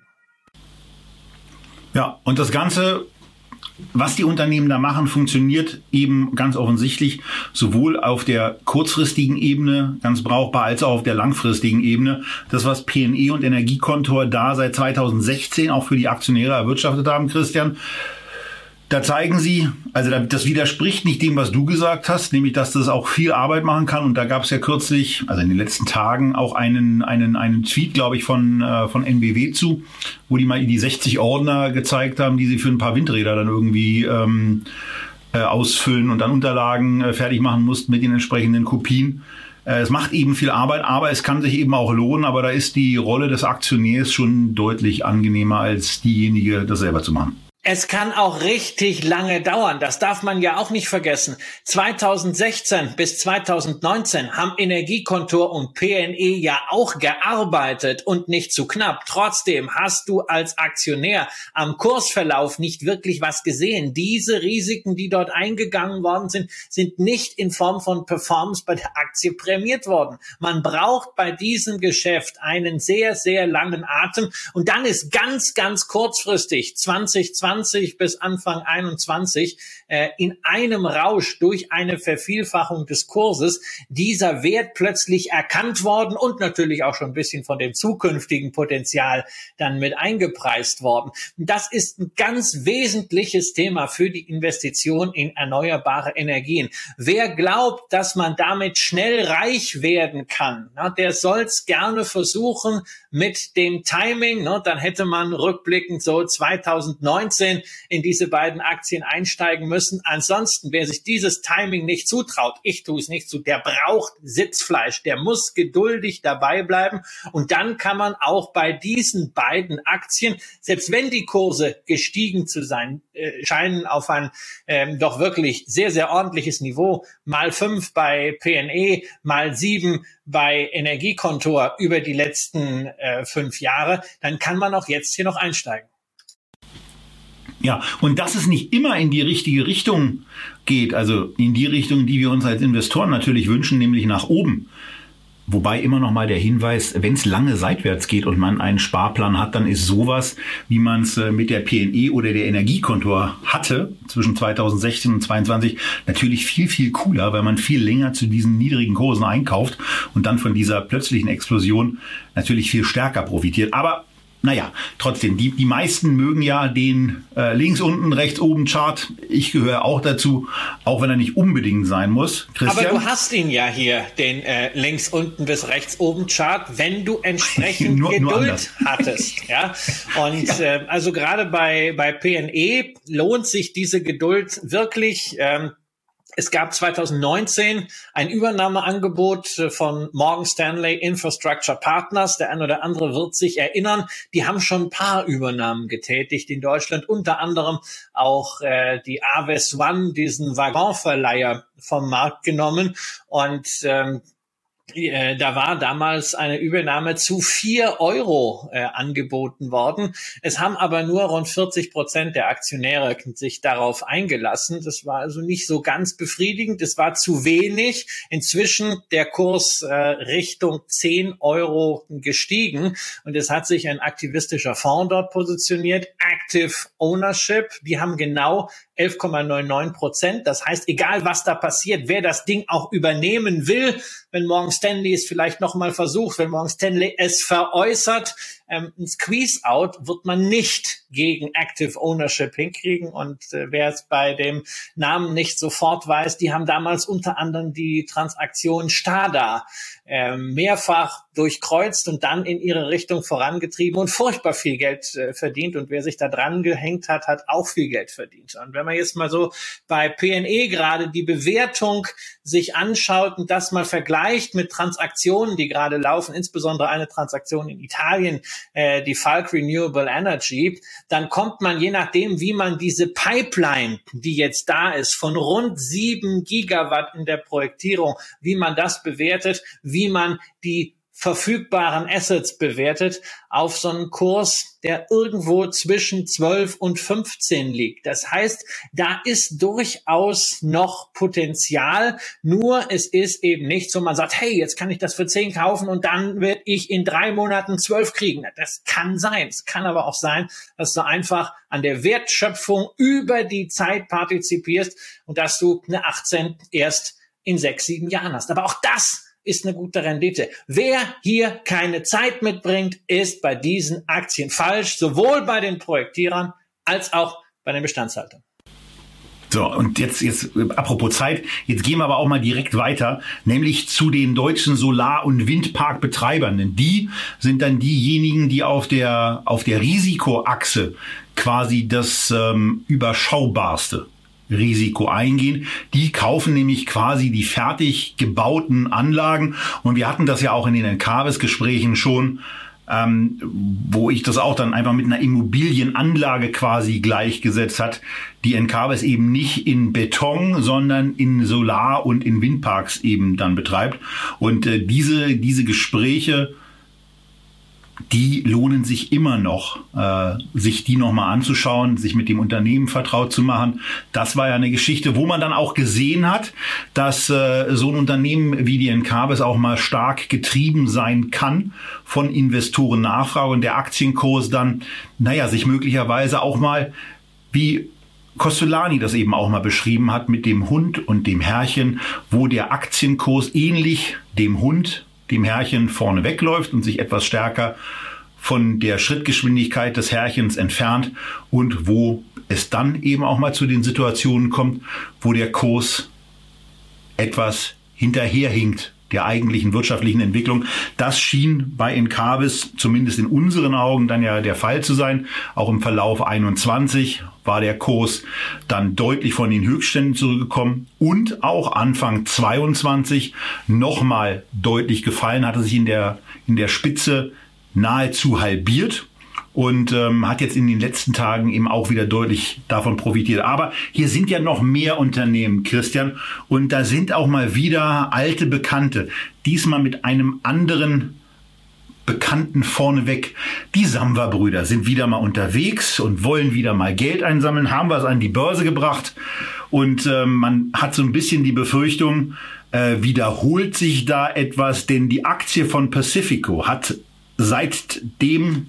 Ja, und das Ganze was die Unternehmen da machen, funktioniert eben ganz offensichtlich sowohl auf der kurzfristigen Ebene ganz brauchbar als auch auf der langfristigen Ebene. Das, was PNE und Energiekontor da seit 2016 auch für die Aktionäre erwirtschaftet haben, Christian, da zeigen sie, also das widerspricht nicht dem, was du gesagt hast, nämlich dass das auch viel Arbeit machen kann. Und da gab es ja kürzlich, also in den letzten Tagen, auch einen, einen, einen Tweet, glaube ich, von, äh, von NBW zu, wo die mal die 60 Ordner gezeigt haben, die sie für ein paar Windräder dann irgendwie ähm, äh, ausfüllen und dann Unterlagen äh, fertig machen mussten mit den entsprechenden Kopien. Äh, es macht eben viel Arbeit, aber es kann sich eben auch lohnen. Aber da ist die Rolle des Aktionärs schon deutlich angenehmer als diejenige, das selber zu machen. Es kann auch richtig lange dauern. Das darf man ja auch nicht vergessen. 2016 bis 2019 haben Energiekontor und PNE ja auch gearbeitet und nicht zu knapp. Trotzdem hast du als Aktionär am Kursverlauf nicht wirklich was gesehen. Diese Risiken, die dort eingegangen worden sind, sind nicht in Form von Performance bei der Aktie prämiert worden. Man braucht bei diesem Geschäft einen sehr, sehr langen Atem und dann ist ganz, ganz kurzfristig 2020 20 bis Anfang 21 äh, in einem Rausch durch eine Vervielfachung des Kurses dieser Wert plötzlich erkannt worden und natürlich auch schon ein bisschen von dem zukünftigen Potenzial dann mit eingepreist worden. Das ist ein ganz wesentliches Thema für die Investition in erneuerbare Energien. Wer glaubt, dass man damit schnell reich werden kann, na, der soll es gerne versuchen mit dem Timing. Ne, dann hätte man rückblickend so 2019 in diese beiden Aktien einsteigen müssen. Ansonsten, wer sich dieses Timing nicht zutraut, ich tue es nicht zu, der braucht Sitzfleisch, der muss geduldig dabei bleiben. Und dann kann man auch bei diesen beiden Aktien, selbst wenn die Kurse gestiegen zu sein äh, scheinen, auf ein ähm, doch wirklich sehr, sehr ordentliches Niveau, mal fünf bei PNE, mal sieben bei Energiekontor über die letzten äh, fünf Jahre, dann kann man auch jetzt hier noch einsteigen. Ja, und dass es nicht immer in die richtige Richtung geht, also in die Richtung, die wir uns als Investoren natürlich wünschen, nämlich nach oben. Wobei immer noch mal der Hinweis, wenn es lange seitwärts geht und man einen Sparplan hat, dann ist sowas, wie man es äh, mit der PNE oder der Energiekontor hatte zwischen 2016 und 2022, natürlich viel, viel cooler, weil man viel länger zu diesen niedrigen Kursen einkauft und dann von dieser plötzlichen Explosion natürlich viel stärker profitiert. Aber naja, trotzdem, die, die meisten mögen ja den äh, links unten, rechts oben Chart. Ich gehöre auch dazu, auch wenn er nicht unbedingt sein muss. Christian? Aber du hast ihn ja hier, den äh, links unten bis rechts oben Chart, wenn du *laughs* entsprechend nur, Geduld nur *laughs* hattest. Ja? Und ja. Äh, also gerade bei, bei PNE lohnt sich diese Geduld wirklich. Ähm, es gab 2019 ein Übernahmeangebot äh, von Morgan Stanley Infrastructure Partners. Der eine oder andere wird sich erinnern. Die haben schon ein paar Übernahmen getätigt in Deutschland, unter anderem auch äh, die Aves One, diesen Waggonverleiher vom Markt genommen. Und ähm, äh, da war damals eine Übernahme zu vier Euro äh, angeboten worden. Es haben aber nur rund 40 Prozent der Aktionäre sich darauf eingelassen. Das war also nicht so ganz befriedigend. Es war zu wenig. Inzwischen der Kurs äh, Richtung 10 Euro gestiegen und es hat sich ein aktivistischer Fonds dort positioniert. Active Ownership. Die haben genau 11,99 Prozent. Das heißt, egal was da passiert, wer das Ding auch übernehmen will, wenn Morgan Stanley es vielleicht nochmal versucht, wenn Morgan Stanley es veräußert, ähm, ein Squeeze-Out wird man nicht gegen Active Ownership hinkriegen. Und äh, wer es bei dem Namen nicht sofort weiß, die haben damals unter anderem die Transaktion Stada äh, mehrfach durchkreuzt und dann in ihre Richtung vorangetrieben und furchtbar viel Geld äh, verdient. Und wer sich da dran gehängt hat, hat auch viel Geld verdient. Und wenn man jetzt mal so bei PNE gerade die Bewertung sich anschaut und das mal vergleicht mit Transaktionen, die gerade laufen, insbesondere eine Transaktion in Italien, äh, die Falk Renewable Energy, dann kommt man je nachdem, wie man diese Pipeline, die jetzt da ist, von rund sieben Gigawatt in der Projektierung, wie man das bewertet, wie man die verfügbaren Assets bewertet auf so einen Kurs, der irgendwo zwischen 12 und 15 liegt. Das heißt, da ist durchaus noch Potenzial, nur es ist eben nicht so, man sagt, hey, jetzt kann ich das für 10 kaufen und dann werde ich in drei Monaten 12 kriegen. Das kann sein. Es kann aber auch sein, dass du einfach an der Wertschöpfung über die Zeit partizipierst und dass du eine 18 erst in sechs, sieben Jahren hast. Aber auch das ist eine gute Rendite. Wer hier keine Zeit mitbringt, ist bei diesen Aktien falsch, sowohl bei den Projektierern als auch bei den Bestandshaltern. So, und jetzt, jetzt, apropos Zeit, jetzt gehen wir aber auch mal direkt weiter, nämlich zu den deutschen Solar- und Windparkbetreibern. Denn die sind dann diejenigen, die auf der, auf der Risikoachse quasi das ähm, überschaubarste Risiko eingehen. Die kaufen nämlich quasi die fertig gebauten Anlagen. Und wir hatten das ja auch in den Encarvis-Gesprächen schon, ähm, wo ich das auch dann einfach mit einer Immobilienanlage quasi gleichgesetzt hat. Die Encarvis eben nicht in Beton, sondern in Solar- und in Windparks eben dann betreibt. Und äh, diese, diese Gespräche, die lohnen sich immer noch, äh, sich die nochmal anzuschauen, sich mit dem Unternehmen vertraut zu machen. Das war ja eine Geschichte, wo man dann auch gesehen hat, dass äh, so ein Unternehmen wie die Encabes auch mal stark getrieben sein kann von Investorennachfrage und der Aktienkurs dann, naja, sich möglicherweise auch mal wie Costolani das eben auch mal beschrieben hat mit dem Hund und dem Herrchen, wo der Aktienkurs ähnlich dem Hund dem Herrchen vorne wegläuft und sich etwas stärker von der Schrittgeschwindigkeit des Herrchens entfernt und wo es dann eben auch mal zu den Situationen kommt, wo der Kurs etwas hinterherhinkt der eigentlichen wirtschaftlichen Entwicklung. Das schien bei Encarvis zumindest in unseren Augen dann ja der Fall zu sein. Auch im Verlauf 21 war der Kurs dann deutlich von den Höchstständen zurückgekommen und auch Anfang 22 nochmal deutlich gefallen, hatte sich in der, in der Spitze nahezu halbiert und ähm, hat jetzt in den letzten Tagen eben auch wieder deutlich davon profitiert. Aber hier sind ja noch mehr Unternehmen, Christian, und da sind auch mal wieder alte Bekannte, diesmal mit einem anderen Bekannten vorneweg. Die Samba-Brüder sind wieder mal unterwegs und wollen wieder mal Geld einsammeln, haben was an die Börse gebracht und äh, man hat so ein bisschen die Befürchtung, äh, wiederholt sich da etwas, denn die Aktie von Pacifico hat seitdem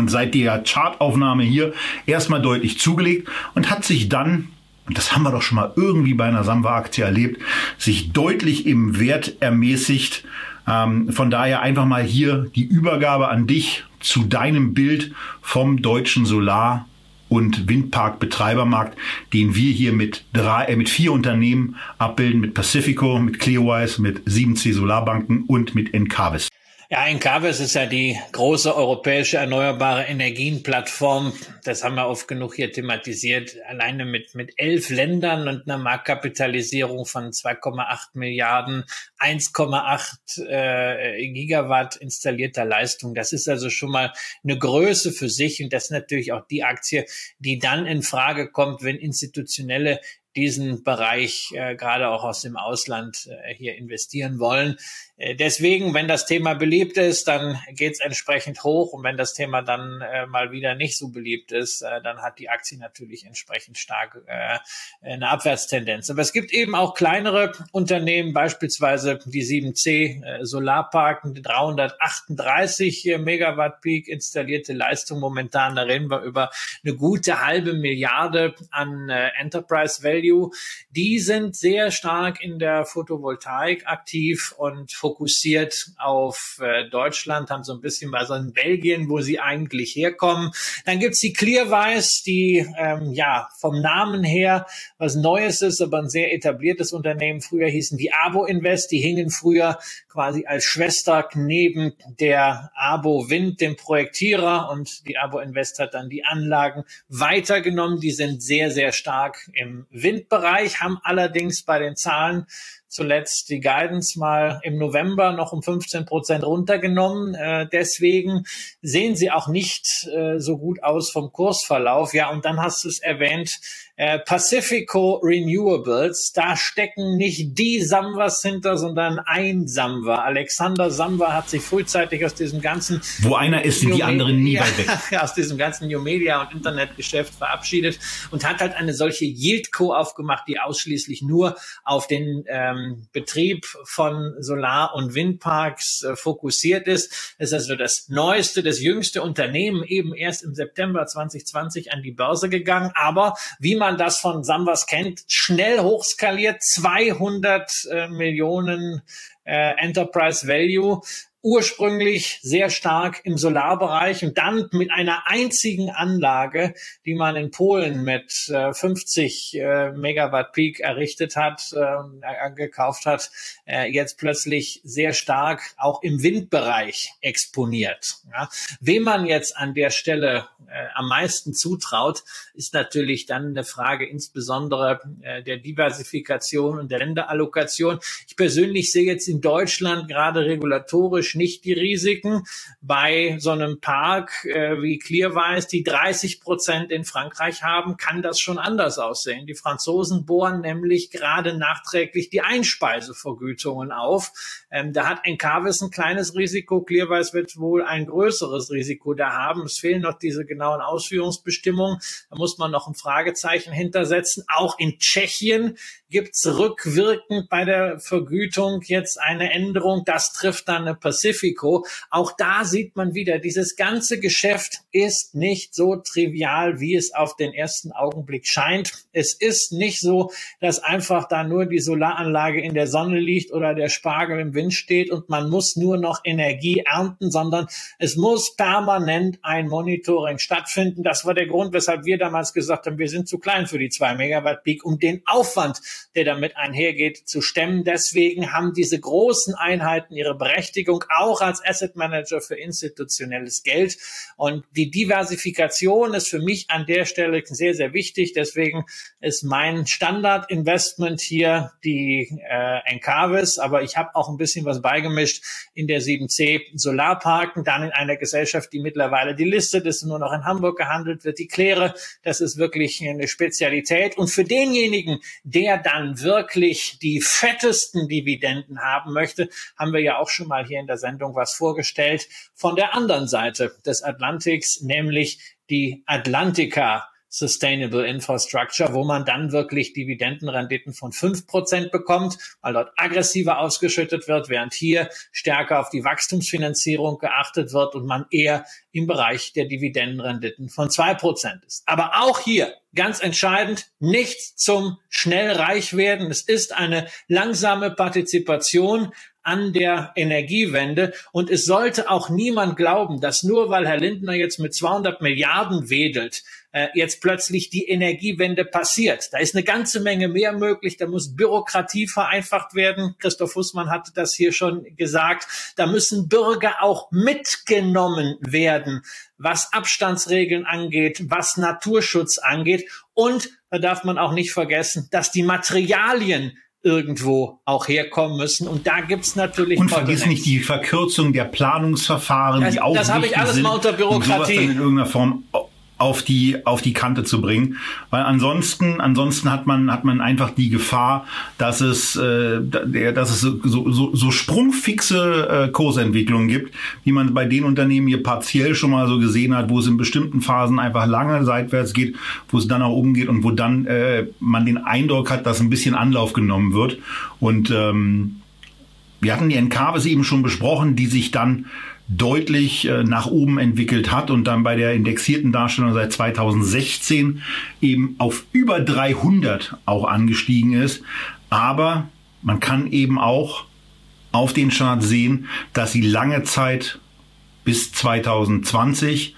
und seit der Chartaufnahme hier erstmal deutlich zugelegt und hat sich dann und das haben wir doch schon mal irgendwie bei einer Samba-Aktie erlebt, sich deutlich im Wert ermäßigt. Ähm, von daher einfach mal hier die Übergabe an dich zu deinem Bild vom deutschen Solar- und Windparkbetreibermarkt, den wir hier mit drei, äh, mit vier Unternehmen abbilden, mit Pacifico, mit Clearwise, mit 7C Solarbanken und mit Encarvis. Ja, Encarvis ist ja die große europäische erneuerbare Energienplattform. Das haben wir oft genug hier thematisiert. Alleine mit, mit elf Ländern und einer Marktkapitalisierung von 2,8 Milliarden, 1,8 äh, Gigawatt installierter Leistung. Das ist also schon mal eine Größe für sich. Und das ist natürlich auch die Aktie, die dann in Frage kommt, wenn institutionelle diesen Bereich äh, gerade auch aus dem Ausland äh, hier investieren wollen. Äh, deswegen, wenn das Thema beliebt ist, dann geht es entsprechend hoch und wenn das Thema dann äh, mal wieder nicht so beliebt ist, äh, dann hat die Aktie natürlich entsprechend stark äh, eine Abwärtstendenz. Aber es gibt eben auch kleinere Unternehmen, beispielsweise die 7C äh, Solarparken, 338 Megawatt Peak installierte Leistung momentan. Da reden wir über eine gute halbe Milliarde an äh, Enterprise Value. Die sind sehr stark in der Photovoltaik aktiv und fokussiert auf äh, Deutschland, haben so ein bisschen was in Belgien, wo sie eigentlich herkommen. Dann gibt's die Clearwise, die ähm, ja vom Namen her was Neues ist, aber ein sehr etabliertes Unternehmen. Früher hießen die Abo Invest, die hingen früher quasi als Schwester neben der Abo Wind, dem Projektierer und die Abo Invest hat dann die Anlagen weitergenommen. Die sind sehr, sehr stark im Windbereich, haben allerdings bei den Zahlen zuletzt die Guidance mal im November noch um 15 Prozent runtergenommen. Äh, deswegen sehen sie auch nicht äh, so gut aus vom Kursverlauf. Ja, und dann hast du es erwähnt, äh, Pacifico Renewables, da stecken nicht die Samwas hinter, sondern ein Samwa. Alexander Samwa hat sich frühzeitig aus diesem ganzen Wo einer ist, sind die anderen nie weit weg. *laughs* aus diesem ganzen New Media und Internetgeschäft verabschiedet und hat halt eine solche Yieldco aufgemacht, die ausschließlich nur auf den ähm, Betrieb von Solar- und Windparks äh, fokussiert ist. Es ist also das neueste, das jüngste Unternehmen, eben erst im September 2020 an die Börse gegangen. Aber wie man das von Samwas kennt, schnell hochskaliert, 200 äh, Millionen äh, Enterprise Value ursprünglich sehr stark im Solarbereich und dann mit einer einzigen Anlage, die man in Polen mit äh, 50 äh, Megawatt Peak errichtet hat, äh, gekauft hat, äh, jetzt plötzlich sehr stark auch im Windbereich exponiert. Ja. Wem man jetzt an der Stelle äh, am meisten zutraut, ist natürlich dann eine Frage insbesondere äh, der Diversifikation und der Länderallokation. Ich persönlich sehe jetzt in Deutschland gerade regulatorisch praktisch nicht die Risiken. Bei so einem Park äh, wie Clearwise, die 30 Prozent in Frankreich haben, kann das schon anders aussehen. Die Franzosen bohren nämlich gerade nachträglich die Einspeisevergütungen auf. Ähm, da hat Encarvis ein kleines Risiko. Clearwise wird wohl ein größeres Risiko da haben. Es fehlen noch diese genauen Ausführungsbestimmungen. Da muss man noch ein Fragezeichen hintersetzen. Auch in Tschechien gibt es rückwirkend bei der Vergütung jetzt eine Änderung. Das trifft dann eine Pacifico. Auch da sieht man wieder, dieses ganze Geschäft ist nicht so trivial, wie es auf den ersten Augenblick scheint. Es ist nicht so, dass einfach da nur die Solaranlage in der Sonne liegt oder der Spargel im Wind steht und man muss nur noch Energie ernten, sondern es muss permanent ein Monitoring stattfinden. Das war der Grund, weshalb wir damals gesagt haben, wir sind zu klein für die zwei Megawatt Peak, um den Aufwand der damit einhergeht, zu stemmen. Deswegen haben diese großen Einheiten ihre Berechtigung auch als Asset Manager für institutionelles Geld. Und die Diversifikation ist für mich an der Stelle sehr, sehr wichtig. Deswegen ist mein Standardinvestment hier die äh, Encarvis, aber ich habe auch ein bisschen was beigemischt in der 7C Solarparken, dann in einer Gesellschaft, die mittlerweile die Liste ist, nur noch in Hamburg gehandelt wird, die Kläre. Das ist wirklich eine Spezialität. Und für denjenigen, der dann wirklich die fettesten Dividenden haben möchte, haben wir ja auch schon mal hier in der Sendung was vorgestellt von der anderen Seite des Atlantiks, nämlich die Atlantica Sustainable Infrastructure, wo man dann wirklich Dividendenrenditen von fünf Prozent bekommt, weil dort aggressiver ausgeschüttet wird, während hier stärker auf die Wachstumsfinanzierung geachtet wird und man eher im Bereich der Dividendenrenditen von zwei Prozent ist. Aber auch hier ganz entscheidend, nichts zum schnell reich werden. Es ist eine langsame Partizipation an der Energiewende. Und es sollte auch niemand glauben, dass nur weil Herr Lindner jetzt mit 200 Milliarden wedelt, äh, jetzt plötzlich die Energiewende passiert. Da ist eine ganze Menge mehr möglich. Da muss Bürokratie vereinfacht werden. Christoph Hussmann hatte das hier schon gesagt. Da müssen Bürger auch mitgenommen werden, was Abstandsregeln angeht, was Naturschutz angeht. Und da darf man auch nicht vergessen, dass die Materialien irgendwo auch herkommen müssen. Und da gibt's natürlich. Und vergiss nicht die Verkürzung der Planungsverfahren, das, die auch. Das habe ich alles mal unter Bürokratie. Um sowas dann in irgendeiner Form auf die auf die Kante zu bringen, weil ansonsten ansonsten hat man hat man einfach die Gefahr, dass es äh, dass es so, so, so sprungfixe äh, Kursentwicklungen gibt, wie man bei den Unternehmen hier partiell schon mal so gesehen hat, wo es in bestimmten Phasen einfach lange seitwärts geht, wo es dann auch umgeht und wo dann äh, man den Eindruck hat, dass ein bisschen Anlauf genommen wird. Und ähm, wir hatten die Encarvis eben schon besprochen, die sich dann deutlich äh, nach oben entwickelt hat und dann bei der indexierten Darstellung seit 2016 eben auf über 300 auch angestiegen ist. Aber man kann eben auch auf den Chart sehen, dass sie lange Zeit bis 2020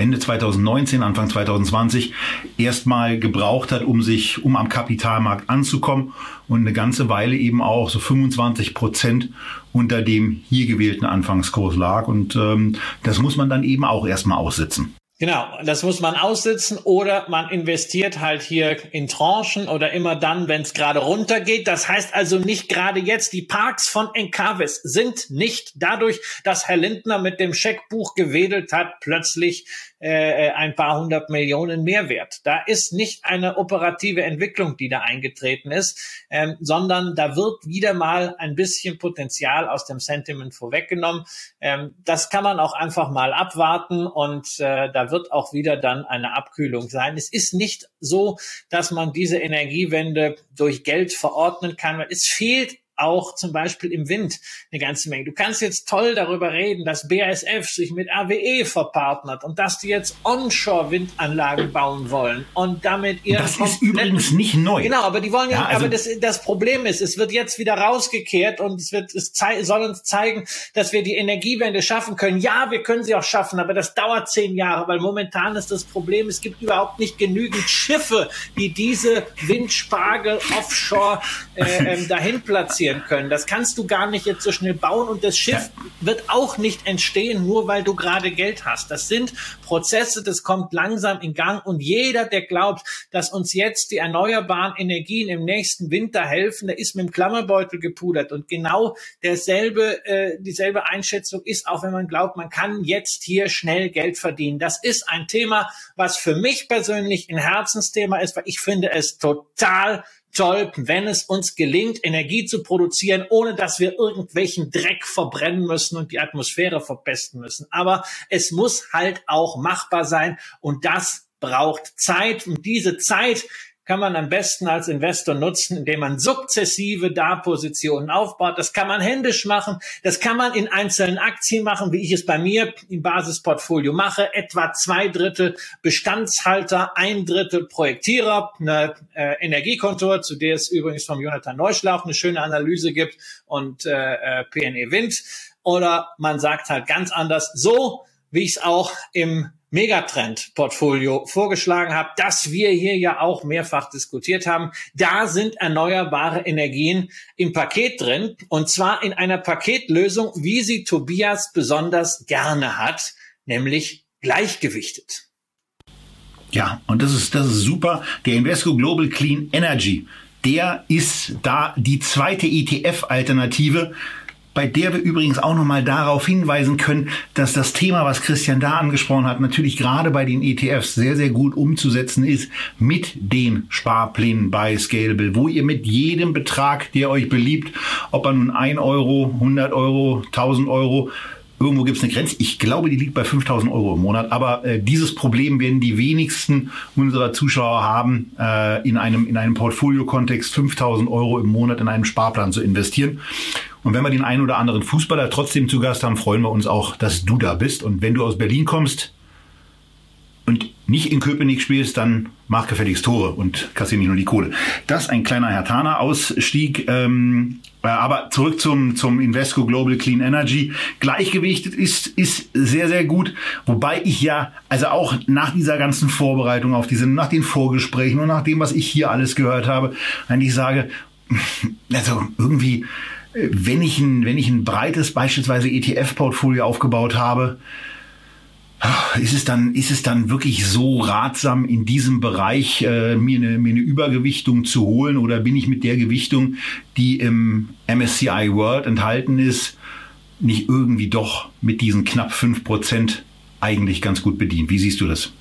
Ende 2019, Anfang 2020 erstmal gebraucht hat, um sich, um am Kapitalmarkt anzukommen und eine ganze Weile eben auch so 25 Prozent unter dem hier gewählten Anfangskurs lag. Und ähm, das muss man dann eben auch erstmal aussitzen. Genau, das muss man aussitzen oder man investiert halt hier in Tranchen oder immer dann, wenn es gerade runtergeht. Das heißt also nicht gerade jetzt. Die Parks von Encarvis sind nicht dadurch, dass Herr Lindner mit dem Scheckbuch gewedelt hat, plötzlich äh, äh, ein paar hundert Millionen Mehrwert. Da ist nicht eine operative Entwicklung, die da eingetreten ist, ähm, sondern da wird wieder mal ein bisschen Potenzial aus dem Sentiment vorweggenommen. Ähm, das kann man auch einfach mal abwarten und äh, da wird auch wieder dann eine Abkühlung sein. Es ist nicht so, dass man diese Energiewende durch Geld verordnen kann, es fehlt auch zum Beispiel im Wind eine ganze Menge. Du kannst jetzt toll darüber reden, dass BASF sich mit AWE verpartnert und dass die jetzt Onshore-Windanlagen bauen wollen und damit ihr Das ist übrigens nicht neu. Genau, aber die wollen ja, ja also aber das, das Problem ist, es wird jetzt wieder rausgekehrt und es wird, es soll uns zeigen, dass wir die Energiewende schaffen können. Ja, wir können sie auch schaffen, aber das dauert zehn Jahre, weil momentan ist das Problem, es gibt überhaupt nicht genügend Schiffe, die diese Windspargel offshore äh, ähm, dahin platzieren produzieren können. Das kannst du gar nicht jetzt so schnell bauen und das Schiff ja. wird auch nicht entstehen, nur weil du gerade Geld hast. Das sind Prozesse, das kommt langsam in Gang und jeder, der glaubt, dass uns jetzt die erneuerbaren Energien im nächsten Winter helfen, der ist mit dem Klammerbeutel gepudert und genau derselbe, äh, dieselbe Einschätzung ist auch, wenn man glaubt, man kann jetzt hier schnell Geld verdienen. Das ist ein Thema, was für mich persönlich ein Herzensthema ist, weil ich finde es total toll, wenn es uns gelingt, Energie zu produzieren, ohne dass wir irgendwelchen Dreck verbrennen müssen und die Atmosphäre verpesten müssen. Aber es muss halt auch machbar sein und das braucht Zeit und diese Zeit kann man am besten als Investor nutzen, indem man sukzessive Da-Positionen aufbaut. Das kann man händisch machen. Das kann man in einzelnen Aktien machen, wie ich es bei mir im Basisportfolio mache. Etwa zwei Drittel Bestandshalter, ein Drittel Projektierer, eine äh, Energiekontor, zu der es übrigens vom Jonathan Neuschlauch eine schöne Analyse gibt und äh, äh PNE Wind. Oder man sagt halt ganz anders, so wie ich es auch im Megatrend-Portfolio vorgeschlagen habe, das wir hier ja auch mehrfach diskutiert haben. Da sind erneuerbare Energien im Paket drin und zwar in einer Paketlösung, wie sie Tobias besonders gerne hat, nämlich gleichgewichtet. Ja, und das ist, das ist super. Der Invesco Global Clean Energy, der ist da die zweite ETF-Alternative bei der wir übrigens auch nochmal darauf hinweisen können, dass das Thema, was Christian da angesprochen hat, natürlich gerade bei den ETFs sehr, sehr gut umzusetzen ist mit den Sparplänen bei Scalable, wo ihr mit jedem Betrag, der euch beliebt, ob er nun 1 Euro, 100 Euro, 1000 Euro, Irgendwo gibt es eine Grenze. Ich glaube, die liegt bei 5000 Euro im Monat. Aber äh, dieses Problem werden die wenigsten unserer Zuschauer haben, äh, in einem, in einem Portfolio-Kontext 5000 Euro im Monat in einen Sparplan zu investieren. Und wenn wir den einen oder anderen Fußballer trotzdem zu Gast haben, freuen wir uns auch, dass du da bist. Und wenn du aus Berlin kommst, und nicht in Köpenick spielst, dann mach gefälligst Tore und kassier nicht nur die Kohle. Das ein kleiner Hertaner-Ausstieg. Ähm, äh, aber zurück zum, zum Invesco Global Clean Energy. Gleichgewichtet ist, ist sehr, sehr gut. Wobei ich ja, also auch nach dieser ganzen Vorbereitung auf diese, nach den Vorgesprächen und nach dem, was ich hier alles gehört habe, eigentlich sage, *laughs* also irgendwie, wenn ich ein, wenn ich ein breites beispielsweise ETF-Portfolio aufgebaut habe, ist es dann, ist es dann wirklich so ratsam, in diesem Bereich äh, mir, eine, mir eine Übergewichtung zu holen oder bin ich mit der Gewichtung, die im MSCI World enthalten ist, nicht irgendwie doch mit diesen knapp fünf Prozent eigentlich ganz gut bedient? Wie siehst du das?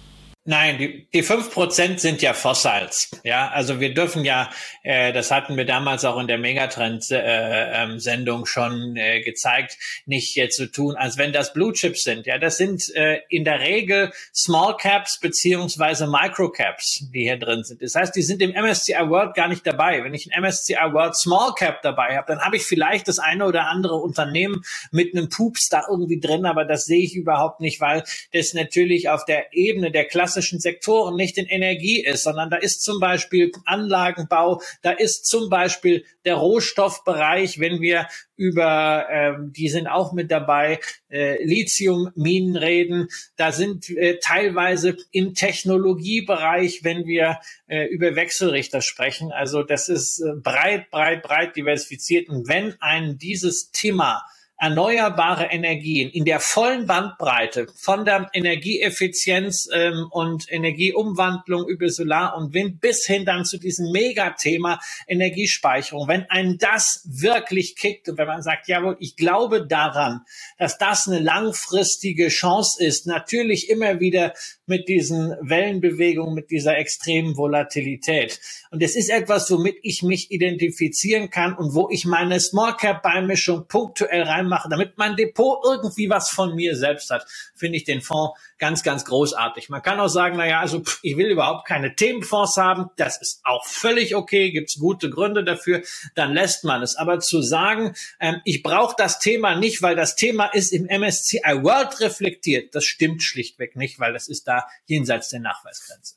Nein, die, die 5% sind ja Fossils. Ja, also wir dürfen ja, äh, das hatten wir damals auch in der Megatrend-Sendung äh, ähm, schon äh, gezeigt, nicht jetzt so tun, als wenn das Blue Chips sind. Ja, das sind äh, in der Regel Small Caps beziehungsweise Micro Caps, die hier drin sind. Das heißt, die sind im MSCI World gar nicht dabei. Wenn ich ein MSCI World Small Cap dabei habe, dann habe ich vielleicht das eine oder andere Unternehmen mit einem Pups da irgendwie drin, aber das sehe ich überhaupt nicht, weil das natürlich auf der Ebene der Klasse klassischen Sektoren nicht in Energie ist, sondern da ist zum Beispiel Anlagenbau, da ist zum Beispiel der Rohstoffbereich, wenn wir über, ähm, die sind auch mit dabei, äh, Lithiumminen reden, da sind äh, teilweise im Technologiebereich, wenn wir äh, über Wechselrichter sprechen. Also das ist äh, breit, breit, breit diversifiziert. Und wenn ein dieses Thema erneuerbare Energien in der vollen Bandbreite von der Energieeffizienz ähm, und Energieumwandlung über Solar und Wind bis hin dann zu diesem Megathema Energiespeicherung. Wenn ein das wirklich kickt und wenn man sagt, jawohl, ich glaube daran, dass das eine langfristige Chance ist, natürlich immer wieder mit diesen Wellenbewegungen, mit dieser extremen Volatilität. Und es ist etwas, womit ich mich identifizieren kann und wo ich meine Small Cap Beimischung punktuell reinmache, damit mein Depot irgendwie was von mir selbst hat, finde ich den Fonds ganz, ganz großartig. Man kann auch sagen, na ja, also pff, ich will überhaupt keine Themenfonds haben. Das ist auch völlig okay. Gibt es gute Gründe dafür. Dann lässt man es. Aber zu sagen, ähm, ich brauche das Thema nicht, weil das Thema ist im MSCI World reflektiert, das stimmt schlichtweg nicht, weil das ist da jenseits der Nachweisgrenze.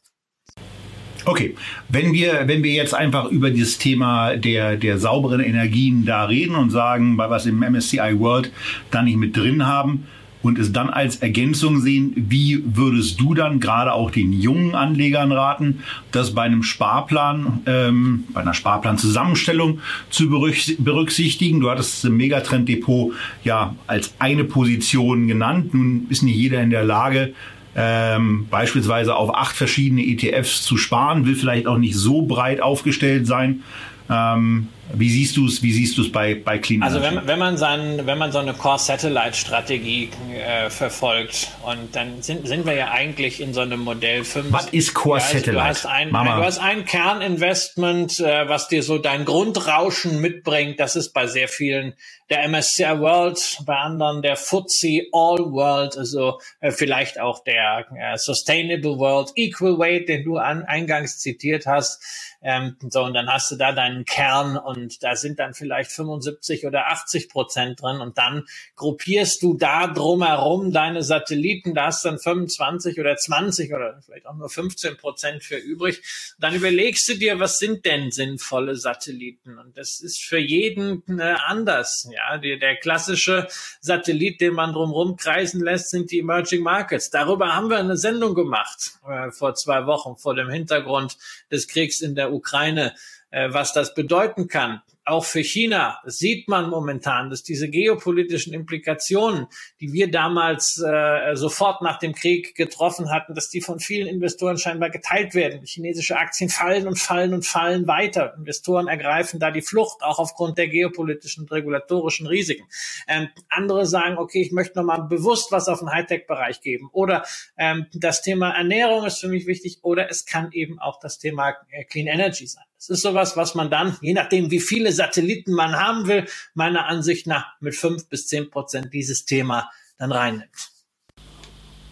Okay, wenn wir, wenn wir jetzt einfach über dieses Thema der, der sauberen Energien da reden und sagen, weil wir es im MSCI World da nicht mit drin haben und es dann als Ergänzung sehen, wie würdest du dann gerade auch den jungen Anlegern raten, das bei einem Sparplan, ähm, bei einer Sparplanzusammenstellung zu berücksichtigen? Du hattest das Megatrend Depot ja als eine Position genannt. Nun ist nicht jeder in der Lage, ähm, beispielsweise auf acht verschiedene ETFs zu sparen, will vielleicht auch nicht so breit aufgestellt sein. Ähm, wie siehst du es? Wie siehst du es bei bei Clean Also wenn, wenn man sein, wenn man so eine Core Satellite Strategie äh, verfolgt und dann sind, sind wir ja eigentlich in so einem Modell 5. Was ist Core ja, also Satellite? Du hast ein, Mama. du hast ein Kerninvestment, äh, was dir so dein Grundrauschen mitbringt. Das ist bei sehr vielen der MSCI World, bei anderen der FTSE All World, also äh, vielleicht auch der äh, Sustainable World Equal Weight, den du an, eingangs zitiert hast. Ähm, so und dann hast du da deinen Kern und da sind dann vielleicht 75 oder 80 Prozent drin und dann gruppierst du da drumherum deine Satelliten, da hast dann 25 oder 20 oder vielleicht auch nur 15 Prozent für übrig. Dann überlegst du dir, was sind denn sinnvolle Satelliten? Und das ist für jeden äh, anders. Ja, die, der klassische Satellit, den man drumherum kreisen lässt, sind die Emerging Markets. Darüber haben wir eine Sendung gemacht äh, vor zwei Wochen vor dem Hintergrund des Kriegs in der Ukraine. Äh, was das bedeuten kann auch für China sieht man momentan, dass diese geopolitischen Implikationen, die wir damals äh, sofort nach dem Krieg getroffen hatten, dass die von vielen Investoren scheinbar geteilt werden. Chinesische Aktien fallen und fallen und fallen weiter. Investoren ergreifen da die Flucht, auch aufgrund der geopolitischen und regulatorischen Risiken. Ähm, andere sagen, okay, ich möchte nochmal bewusst was auf den Hightech-Bereich geben. Oder ähm, das Thema Ernährung ist für mich wichtig. Oder es kann eben auch das Thema äh, Clean Energy sein. Es ist sowas, was man dann, je nachdem, wie viele Satelliten man haben will, meiner Ansicht nach mit fünf bis zehn Prozent dieses Thema dann reinnimmt.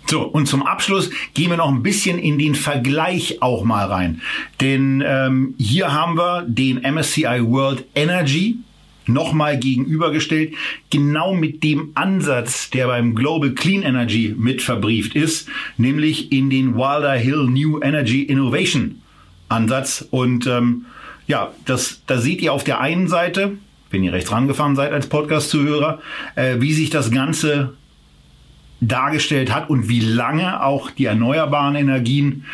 So, und zum Abschluss gehen wir noch ein bisschen in den Vergleich auch mal rein. Denn ähm, hier haben wir den MSCI World Energy nochmal gegenübergestellt, genau mit dem Ansatz, der beim Global Clean Energy mit verbrieft ist, nämlich in den Wilder Hill New Energy Innovation Ansatz. Und ähm, ja, das, da seht ihr auf der einen Seite, wenn ihr rechts rangefahren seid als Podcast-Zuhörer, äh, wie sich das Ganze dargestellt hat und wie lange auch die erneuerbaren Energien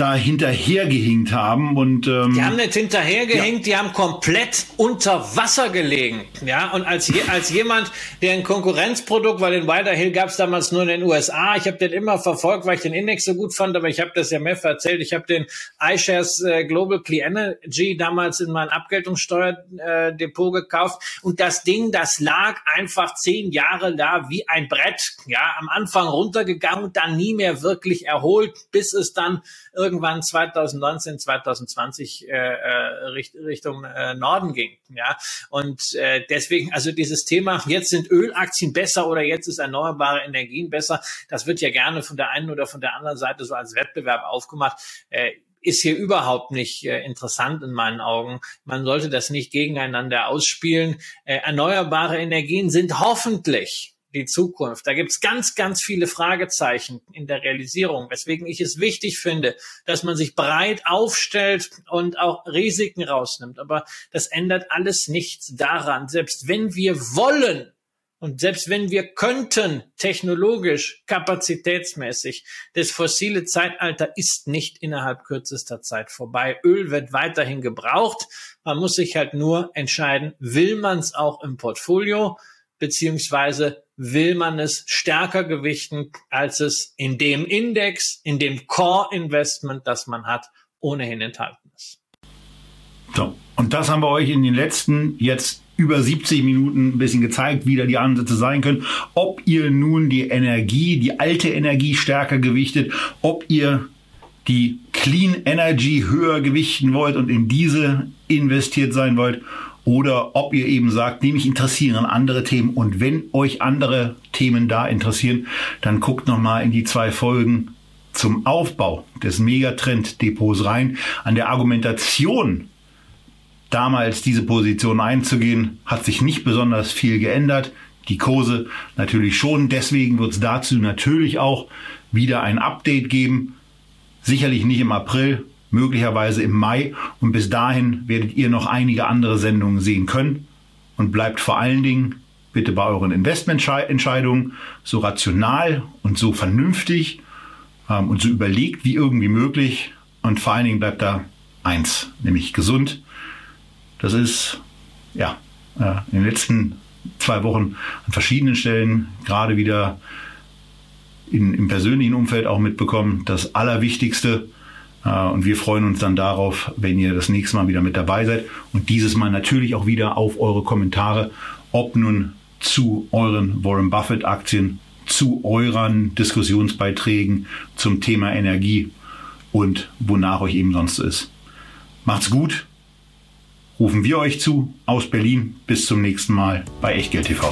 da hinterhergehinkt haben und ähm, die haben nicht hinterhergehinkt, ja. die haben komplett unter Wasser gelegen, ja. Und als je, als jemand, der ein Konkurrenzprodukt, weil den Wilder Hill gab es damals nur in den USA, ich habe den immer verfolgt, weil ich den Index so gut fand, aber ich habe das ja mehr erzählt, ich habe den iShares äh, Global Clean Energy damals in mein Abgeltungssteuerdepot äh, gekauft. Und das Ding, das lag einfach zehn Jahre da wie ein Brett, ja. Am Anfang runtergegangen und dann nie mehr wirklich erholt, bis es dann irgendwann 2019, 2020 äh, äh, Richtung äh, Norden ging. Ja, und äh, deswegen also dieses Thema, jetzt sind Ölaktien besser oder jetzt ist erneuerbare Energien besser, das wird ja gerne von der einen oder von der anderen Seite so als Wettbewerb aufgemacht. Äh, ist hier überhaupt nicht äh, interessant in meinen Augen. Man sollte das nicht gegeneinander ausspielen. Äh, erneuerbare Energien sind hoffentlich die Zukunft. Da gibt's ganz, ganz viele Fragezeichen in der Realisierung, weswegen ich es wichtig finde, dass man sich breit aufstellt und auch Risiken rausnimmt. Aber das ändert alles nichts daran. Selbst wenn wir wollen, und selbst wenn wir könnten, technologisch, kapazitätsmäßig, das fossile Zeitalter ist nicht innerhalb kürzester Zeit vorbei. Öl wird weiterhin gebraucht. Man muss sich halt nur entscheiden, will man es auch im Portfolio beziehungsweise will man es stärker gewichten, als es in dem Index, in dem Core-Investment, das man hat, ohnehin enthalten ist. So, und das haben wir euch in den letzten jetzt über 70 Minuten ein bisschen gezeigt, wie da die Ansätze sein können. Ob ihr nun die Energie, die alte Energie stärker gewichtet, ob ihr die Clean Energy höher gewichten wollt und in diese investiert sein wollt oder ob ihr eben sagt, nee, mich interessieren andere Themen und wenn euch andere Themen da interessieren, dann guckt noch mal in die zwei Folgen zum Aufbau des Megatrend Depots rein. An der Argumentation damals diese Position einzugehen, hat sich nicht besonders viel geändert. Die Kurse natürlich schon. Deswegen wird es dazu natürlich auch wieder ein Update geben. Sicherlich nicht im April, möglicherweise im Mai. Und bis dahin werdet ihr noch einige andere Sendungen sehen können. Und bleibt vor allen Dingen bitte bei euren Investmententscheidungen so rational und so vernünftig ähm, und so überlegt wie irgendwie möglich. Und vor allen Dingen bleibt da eins, nämlich gesund. Das ist ja äh, in den letzten zwei Wochen an verschiedenen Stellen gerade wieder in, im persönlichen Umfeld auch mitbekommen. Das Allerwichtigste, und wir freuen uns dann darauf, wenn ihr das nächste Mal wieder mit dabei seid. Und dieses Mal natürlich auch wieder auf eure Kommentare, ob nun zu euren Warren Buffett Aktien, zu euren Diskussionsbeiträgen zum Thema Energie und wonach euch eben sonst so ist. Macht's gut. Rufen wir euch zu aus Berlin. Bis zum nächsten Mal bei Echtgeld TV.